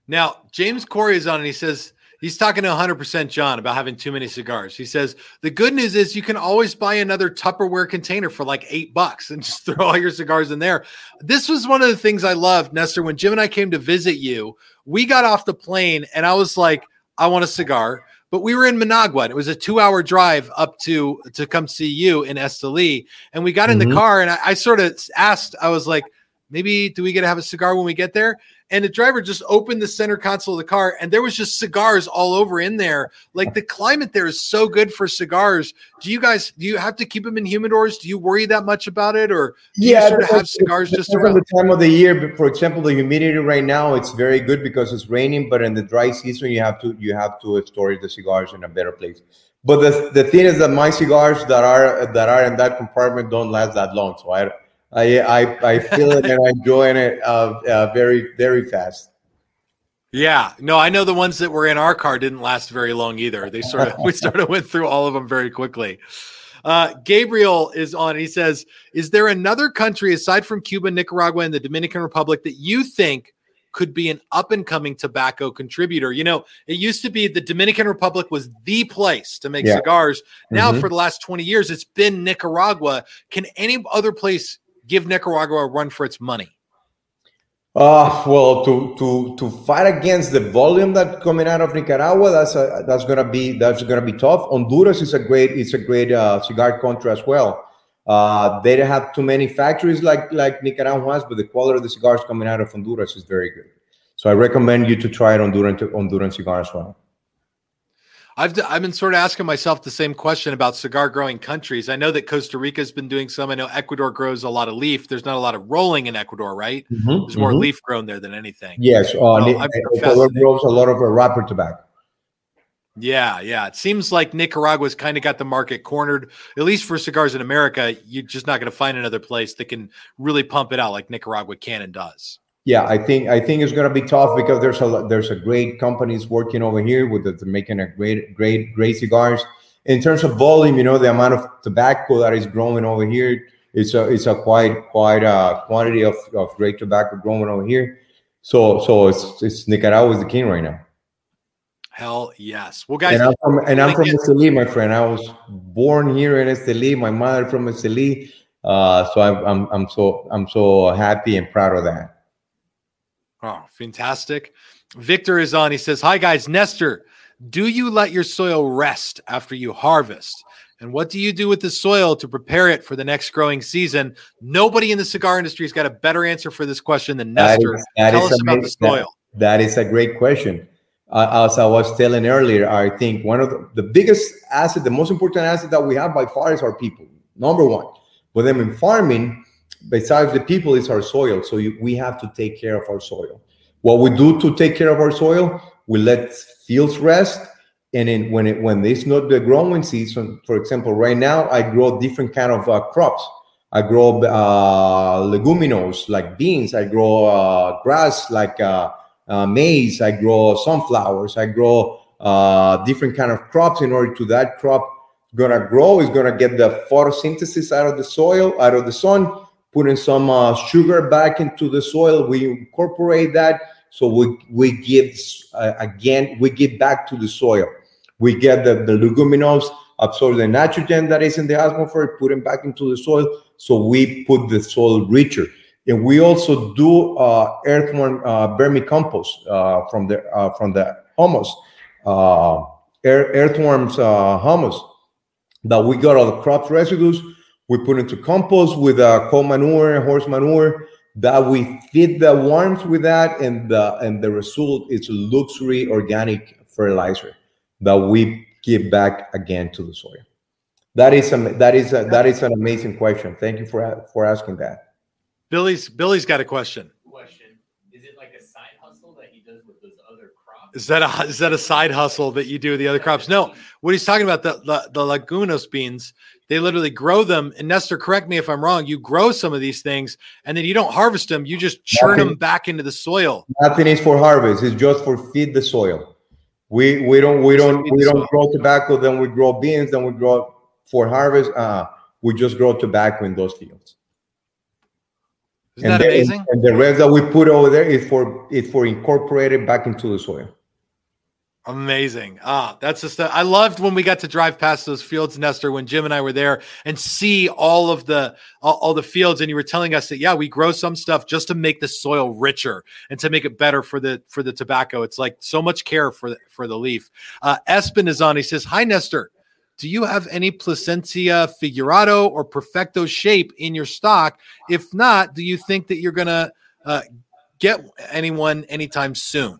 Now, James Corey is on and he says he's talking to 100% John about having too many cigars. He says the good news is you can always buy another Tupperware container for like eight bucks and just throw all your cigars in there. This was one of the things I loved, Nestor. When Jim and I came to visit you, we got off the plane and I was like, I want a cigar. But we were in Managua. And it was a two-hour drive up to to come see you in Esteli. And we got in the Mhm. car, and I, I sort of asked, I was like, maybe do we get to have a cigar when we get there? And the driver just opened the center console of the car and there was just cigars all over in there like the climate there is so good for cigars do you guys do you have to keep them in humidors do you worry that much about it or do you sort of have cigars just around the time of the year. But For example, the humidity right now it's very good because it's raining. But in the dry season, you have to you have to store the cigars in a better place. But the, the thing is that my cigars that are that are in that compartment don't last that long. So I I I, I feel it and I enjoy it uh, uh, very very fast. yeah no i know the ones that were in our car didn't last very long either they sort of we sort of went through all of them very quickly uh, Gabriel is on. He says, "Is there another country aside from Cuba, Nicaragua, and the Dominican Republic that you think could be an up and coming tobacco contributor. You know, it used to be the Dominican Republic was the place to make Yeah. cigars. Now, Mhm. for the last 20 years, it's been Nicaragua. Can any other place give Nicaragua a run for its money? Uh, well, to to to fight against the volume that coming out of Nicaragua, that's a, that's gonna be that's gonna be tough. Honduras is a great it's a great uh, cigar country as well. Uh, they don't have too many factories like like Nicaragua has, but the quality of the cigars coming out of Honduras is very good. So I recommend you to try it on Honduran Honduran cigar as well. I've I've been sort of asking myself the same question about cigar growing countries. I know that Costa Rica's been doing some. I know Ecuador grows a lot of leaf. There's not a lot of rolling in Ecuador, right? There's more Mhm. leaf grown there than anything. Yes, uh, Ni- Ecuador grows a lot of uh, wrapper tobacco. Yeah, yeah. It seems like Nicaragua's kind of got the market cornered, at least for cigars in America. You're just not going to find another place that can really pump it out like Nicaragua can and does. Yeah, I think I think it's gonna be tough because there's a there's a great companies working over here with it, making a great great great cigars. In terms of volume, you know, the amount of tobacco that is growing over here, it's a it's a quite quite a quantity of, of great tobacco growing over here. So so it's it's Nicaragua is the king right now. Hell yes. Well, guys, And I'm from and I'm from Esteli, my friend. I was born here in Esteli. My mother from Esteli. Uh, so I'm, I'm I'm so I'm so happy and proud of that. Oh, fantastic. Victor is on. He says, Hi, guys. Nestor, do you let your soil rest after you harvest? And what do you do with the soil to prepare it for the next growing season? Nobody in the cigar industry has got a better answer for this question than Nestor. is- that Tell is us about the amazing. That- soil. That is a great question. Uh, as I was telling earlier, I think one of the, the biggest asset, the most important asset that we have by far is our people. Number one. But then in farming, besides the people, is our soil. So you, we have to take care of our soil. What we do to take care of our soil, we let fields rest. And then when it when it's not the growing season, for example, right now I grow different kind of uh, crops. I grow uh, leguminous like beans. I grow uh, grass like uh, uh, maize. I grow sunflowers. I grow uh, different kind of crops in order to that crop gonna grow. It's gonna get the photosynthesis out of the soil, out of the sun, putting some uh, sugar back into the soil. We incorporate that, so we we give uh, again we give back to the soil. We get the, the leguminous absorb the nitrogen that is in the atmosphere, put it back into the soil. So we put the soil richer. And we also do uh, earthworm uh, vermicompost uh, from the uh, from the humus, uh, earthworms uh, humus that we got all the crop residues. We put into compost with uh, cow manure, horse manure. That we feed the worms with that, and the and the result is luxury organic fertilizer that we give back again to the soil. That is a, that is a, that is an amazing question. Thank you for for asking that. Billy's Billy's got a question. Question: Is it like a side hustle that he does with those other crops? Is that a is that a side hustle that you do with the other crops? No. What he's talking about the the, the Lagunos beans, they literally grow them. And Nestor, correct me if I'm wrong. You grow some of these things, and then you don't harvest them. You just churn Nothing. them back into the soil. Nothing is for harvest. It's just for feed the soil. We we don't we don't we don't soil. grow tobacco. Then we grow beans. Then we grow for harvest. Uh, we just grow tobacco in those fields. Isn't that the, amazing? And the rest that we put over there is for is for incorporated back into the soil. Amazing. Ah, that's just I loved when we got to drive past those fields, Nestor, when Jim and I were there and see all of the all, all the fields. And you were telling us that yeah, we grow some stuff just to make the soil richer and to make it better for the for the tobacco. It's like so much care for the for the leaf. Uh Espen is on. He says, Hi Nestor. Do you have any Plasencia figurado or perfecto shape in your stock? If not, do you think that you're gonna uh, get anyone anytime soon?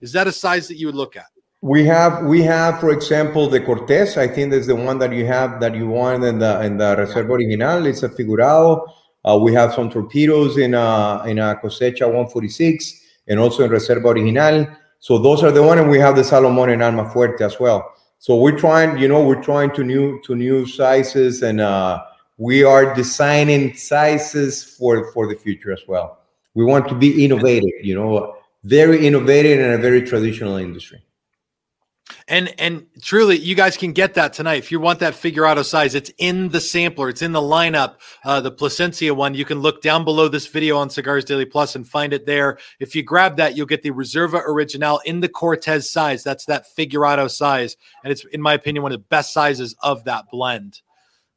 Is that a size that you would look at? We have we have, for example, the Cortez. I think that's the one that you have that you want in the in the Reserva Original. It's a figurado. Uh, we have some torpedoes in a in a Cosecha 146 and also in Reserva Original. So those are the one, and we have the Salomon and Alma Fuerte as well. So we're trying, you know, we're trying to new to new sizes, and uh, we are designing sizes for for the future as well. We want to be innovative, you know, very innovative in a very traditional industry. And and truly, you guys can get that tonight if you want that figurado size. It's in the sampler. It's in the lineup. Uh, the Plasencia one. You can look down below this video on Cigars Daily Plus and find it there. If you grab that, you'll get the Reserva Original in the Cortez size. That's that figurado size, and it's in my opinion one of the best sizes of that blend.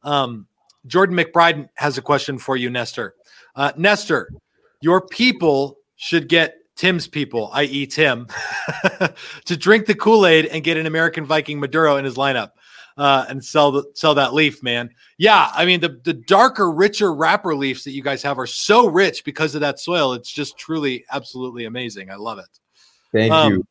Um, Jordan McBride has a question for you, Nestor. Uh, Nestor, your people should get Tim's people, i.e., Tim, to drink the Kool Aid and get an American Viking Maduro in his lineup uh, and sell the, sell that leaf, man. Yeah, I mean the the darker, richer wrapper leaves that you guys have are so rich because of that soil. It's just truly, absolutely amazing. I love it. Thank Um, you.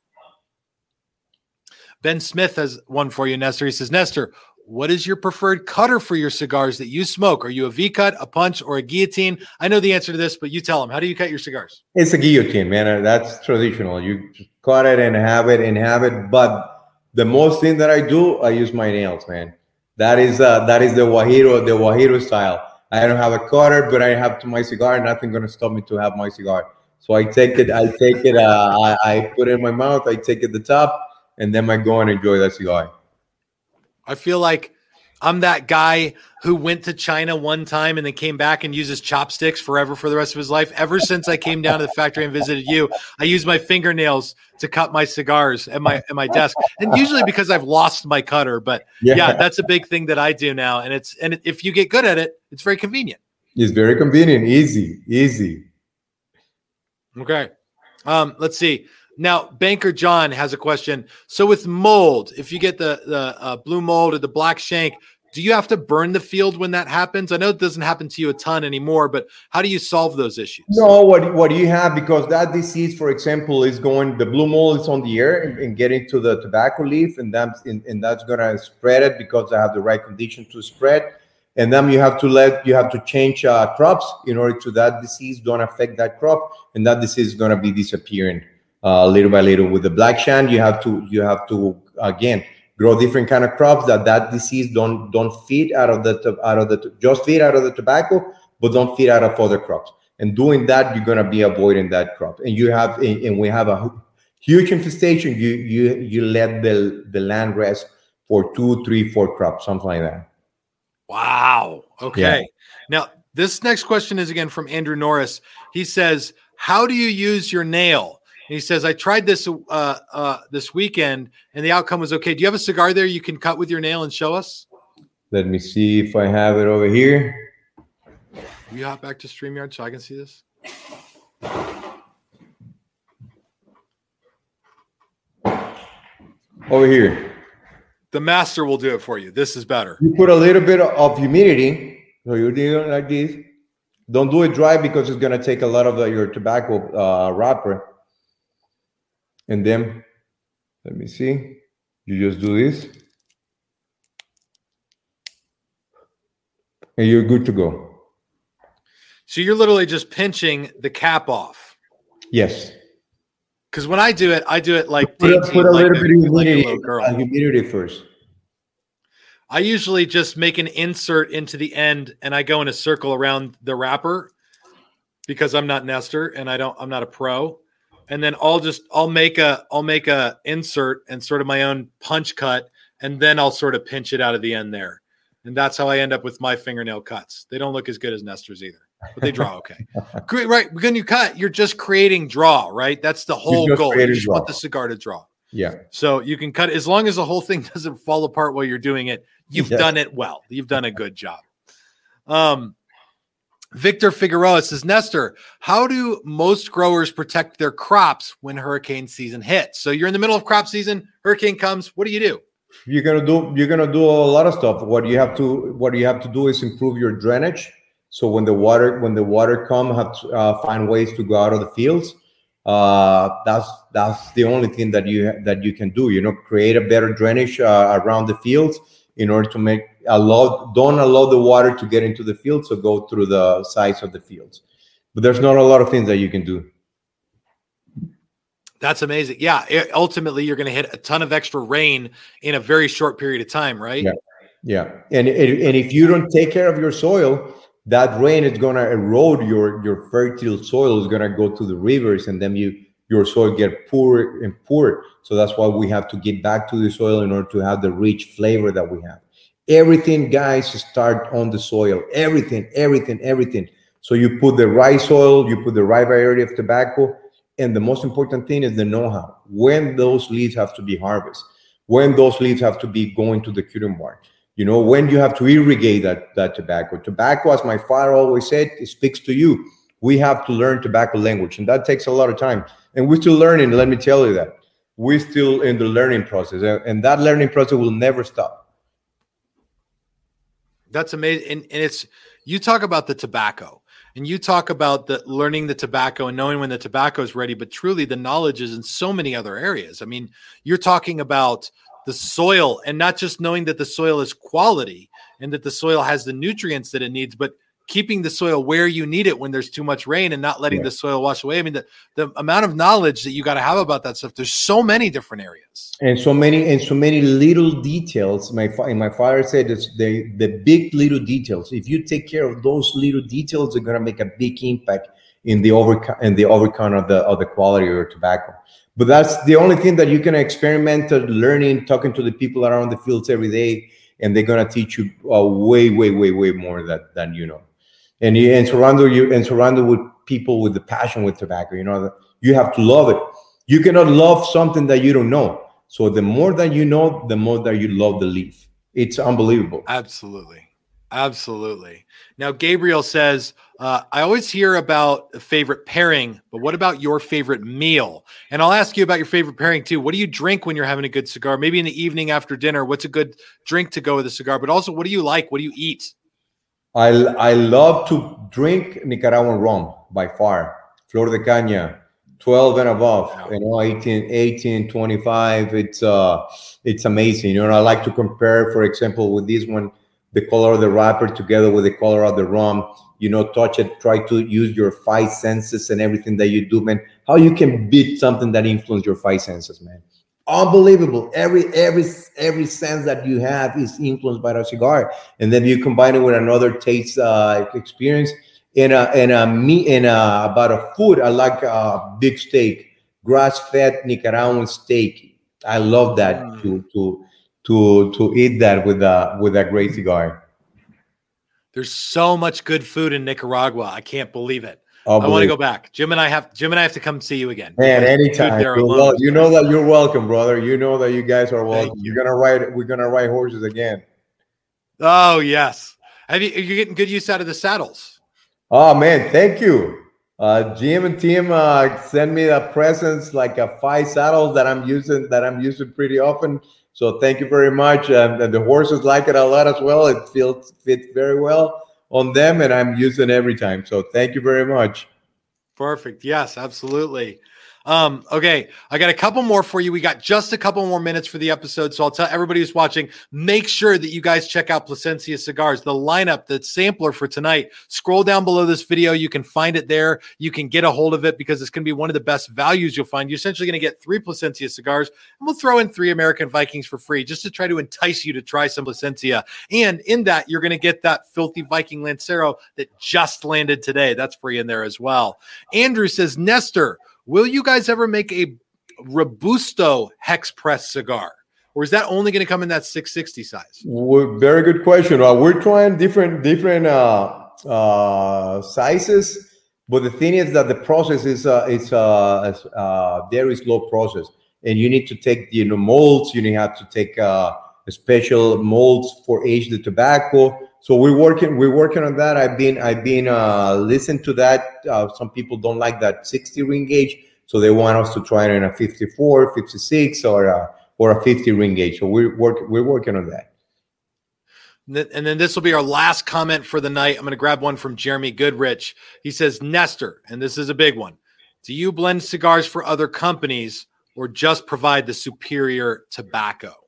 Ben Smith has one for you, Nestor. He says, Nestor, what is your preferred cutter for your cigars that you smoke? Are you a V cut, a punch, or a guillotine? I know the answer to this, but you tell them. How do you cut your cigars? It's a guillotine, man. Uh, That's traditional. You cut it and have it and have it. But the most thing that I do, I use my nails, man. That is uh, that is the Guajiro, the Guajiro style. I don't have a cutter, but I have to my cigar. Nothing gonna stop me to have my cigar. So I take it, I take it, uh, I, I put it in my mouth, I take it the top, and then I go and enjoy that cigar. I feel like I'm that guy who went to China one time and then came back and uses chopsticks forever for the rest of his life. Ever since I came down to the factory and visited you, I use my fingernails to cut my cigars at my at my desk, and usually because I've lost my cutter. But yeah, that's a big thing that I do now, and it's and if you get good at it, it's very convenient. it's very convenient, easy, easy. Okay. Um, let's see. Now, Banker John has a question. So, with mold, if you get the the uh, blue mold or the black shank, do you have to burn the field when that happens? I know it doesn't happen to you a ton anymore, but how do you solve those issues? No, what what you have? Because that disease, for example, is going the blue mold is on the air and, and getting to the tobacco leaf, and that's and, and that's gonna spread it because I have the right condition to spread. And then you have to let you have to change uh, crops in order to that disease don't affect that crop, and that disease is gonna be disappearing uh, little by little. With the black shank, you have to you have to again grow different kind of crops that that disease don't don't feed out of the out of the just feed out of the tobacco, but don't feed out of other crops. And doing that, you're gonna be avoiding that crop. And you have and and we have a huge infestation, you you you let the the land rest for two, three, four crops, something like that. Wow. Okay. Now, this next question is again from Andrew Norris. He says, "How do you use your nail?" He says, "I tried this uh, uh, this weekend, and the outcome was okay. Do you have a cigar there you can cut with your nail and show us?" Let me see if I have it over here. Will you hop back to StreamYard so I can see this? Over here. The master will do it for you. This is better. You put a little bit of humidity. So you do it like this. Don't do it dry because it's gonna take a lot of the, your tobacco uh, wrapper. And then, let me see. You just do this. And you're good to go. So you're literally just pinching the cap off. Yes. Because when I do it, I do it like Put dainty, put a like little bit of like a humidity, girl. uh, humidity first. I usually just make an insert into the end and I go in a circle around the wrapper because I'm not Nestor and I don't I'm not a pro. And then I'll just I'll make a I'll make a insert and sort of my own punch cut and then I'll sort of pinch it out of the end there. And that's how I end up with my fingernail cuts. They don't look as good as Nestor's either, but they draw okay. Great, right? When you cut, you're just creating draw, right? That's the whole just goal. You just want the cigar to draw. Yeah. So you can cut as long as the whole thing doesn't fall apart while you're doing it. You've Yeah. done it well. You've done a good job. Um, Victor Figueroa says, Nestor, how do most growers protect their crops when hurricane season hits? So you're in the middle of crop season, hurricane comes. What do you do? you're gonna do you're gonna do a lot of stuff what you have to what you have to do is improve your drainage so when the water when the water come have to uh, find ways to go out of the fields uh that's that's the only thing that you that you can do you know create a better drainage uh, around the fields in order to make allow don't allow the water to get into the fields so go through the sides of the fields but there's not a lot of things that you can do That's amazing. Yeah. it- ultimately, you're going to hit a ton of extra rain in a very short period of time, right? Yeah. Yeah, and and and if you don't take care of your soil, that rain is gonna erode your your fertile soil. is gonna go to the rivers, and then you your soil get poor and poor. So that's why we have to get back to the soil in order to have the rich flavor that we have. Everything, guys, start on the soil. Everything, everything, everything. So you put the right soil, you put the right variety of tobacco, and the most important thing is the know-how. When those leaves have to be harvested, when those leaves have to be going to the curing barn you know when you have to irrigate that that tobacco tobacco as my father always said it speaks to you we have to learn tobacco language and that takes a lot of time and we're still learning let me tell you that we're still in the learning process and- and that learning process will never stop That's amazing. And, and it's you talk about the tobacco and you talk about the learning the tobacco and knowing when the tobacco is ready, but truly the knowledge is in so many other areas. I mean, you're talking about the soil and not just knowing that the soil is quality and that the soil has the nutrients that it needs, but keeping the soil where you need it when there's too much rain and not letting Yeah. the soil wash away. I mean, the, the amount of knowledge that you got to have about that stuff, there's so many different areas. and so many and so many little details my and my father said it's the the big little details if you take care of those little details they're going to make a big impact in the over in the overcount of the of the quality of your tobacco but that's the only thing that you can experiment learning talking to the people around the fields every day and they're going to teach you uh, way way way way more that than you know and you and surrounded you and surrounded with people with the passion with tobacco you know that you have to love it you cannot love something that you don't know so the more that you know, the more that you love the leaf. It's unbelievable. Absolutely. Absolutely. Now, Gabriel says, uh, I always hear about a favorite pairing, but what about your favorite meal? And I'll ask you about your favorite pairing too. What do you drink when you're having a good cigar? Maybe in the evening after dinner, what's a good drink to go with a cigar? But also, what do you like? What do you eat? I I love to drink Nicaraguan rum by far. Flor de Caña, 12 and above, you know, 18, 18, 25. It's uh it's amazing. You know, I like to compare, for example, with this one, the color of the wrapper together with the color of the rum. You know, touch it, try to use your five senses and everything that you do, man. How you can beat something that influences your five senses, man. Unbelievable. Every every every sense that you have is influenced by the cigar. And then you combine it with another taste uh, experience in a in a meat in a about a food. I like a big steak, grass-fed Nicaraguan steak. I love that Mm. to to to to eat that with a with a great cigar. There's so much good food in Nicaragua. I can't believe it. I want to go back. Jim and I have Jim and I have to come see you again. Man, because the food anytime. there You're alone wel- is you know that you're welcome, brother. You know that you guys are welcome. you. You're gonna ride. We're gonna ride horses again. Oh yes. Have you? Are you getting good use out of the saddles? Oh man, thank you. Uh, Jim and team uh, send me the presents like a five saddles that I'm using that I'm using pretty often. So thank you very much. Um, and the horses like it a lot as well. It feels fits very well on them, and I'm using every time. So thank you very much. Perfect. Yes, absolutely. Um, okay, I got a couple more for you. We got just a couple more minutes for the episode. So I'll tell everybody who's watching, make sure that you guys check out Plasencia Cigars, the lineup, the sampler for tonight. Scroll down below this video. You can find it there. You can get a hold of it because it's going to be one of the best values you'll find. You're essentially going to get three Plasencia cigars, and we'll throw in three American Vikings for free just to try to entice you to try some Plasencia. And in that, you're going to get that filthy Viking Lancero that just landed today. That's free in there as well. Andrew says, Nestor, will you guys ever make a Robusto hex press cigar? Or is that only going to come in that 660 size? Well, very good question. Uh, we're trying different different uh, uh, sizes, but the thing is that the process is uh, it's uh, a uh, very slow process, and you need to take you know molds. You need have to take uh, special molds for age the tobacco. So we're working we're working on that. I've been I've been uh, listened to that. Uh, some people don't like that 60 ring gauge, so they want us to try it in a 54, 56, or a, or a 50 ring gauge. So we're work, we're working on that. And then- this will be our last comment for the night. I'm going to grab one from Jeremy Goodrich. He says, Nestor, and this is a big one. Do you blend cigars for other companies or just provide the superior tobacco?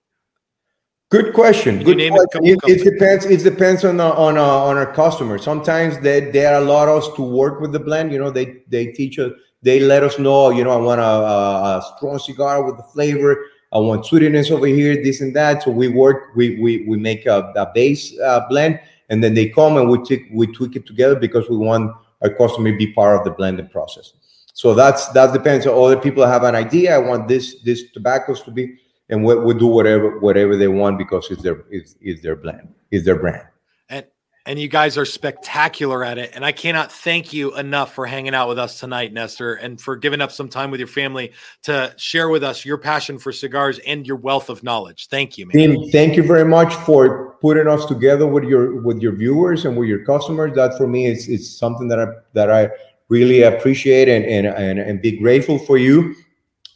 Good question. Good question. It, it depends. It depends on uh, on uh, on our customers. Sometimes they they allow us to work with the blend. You know, they they teach us. They let us know. You know, I want a, a, a strong cigar with the flavor. I want sweetness over here, this and that. So we work. We we we make a, a base uh, blend, and then they come and we tweak we tweak it together because we want our customer to be part of the blending process. So that's that depends. On other people have an idea. I want this this tobaccos to be and we, we do whatever whatever they want because it's their it's, it's their blend it's their brand And and you guys are spectacular at it. And I cannot thank you enough for hanging out with us tonight, Nestor, and for giving up some time with your family to share with us your passion for cigars and your wealth of knowledge. Thank you, man. Tim, thank you very much for putting us together with your with your viewers and with your customers that for me is is something that i that i really appreciate and and and, and be grateful for you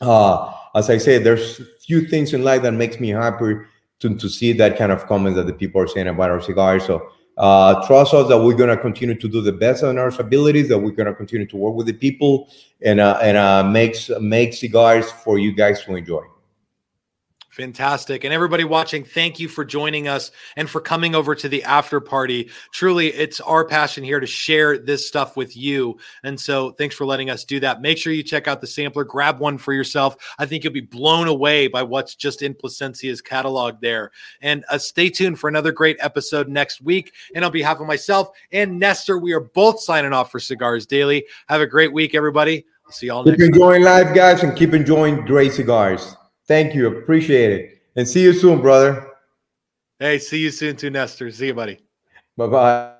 uh as i say there's few things in life that makes me happy to, to see that kind of comments that the people are saying about our cigars. So uh, trust us that we're going to continue to do the best on our abilities that we're going to continue to work with the people and uh, and uh, makes make cigars for you guys to enjoy Fantastic. And everybody watching, thank you for joining us and for coming over to the after party. Truly, it's our passion here to share this stuff with you. And so thanks for letting us do that. Make sure you check out the sampler, grab one for yourself. I think you'll be blown away by what's just in Plasencia's catalog there. And uh, stay tuned for another great episode next week. And on behalf of myself and Nestor, we are both signing off for Cigars Daily. Have a great week, everybody. I'll see y'all Keep next time. enjoying life, guys, and keep enjoying great cigars. Thank you. Appreciate it. And see you soon, brother. Hey, see you soon too, Nestor. See you, buddy. Bye bye.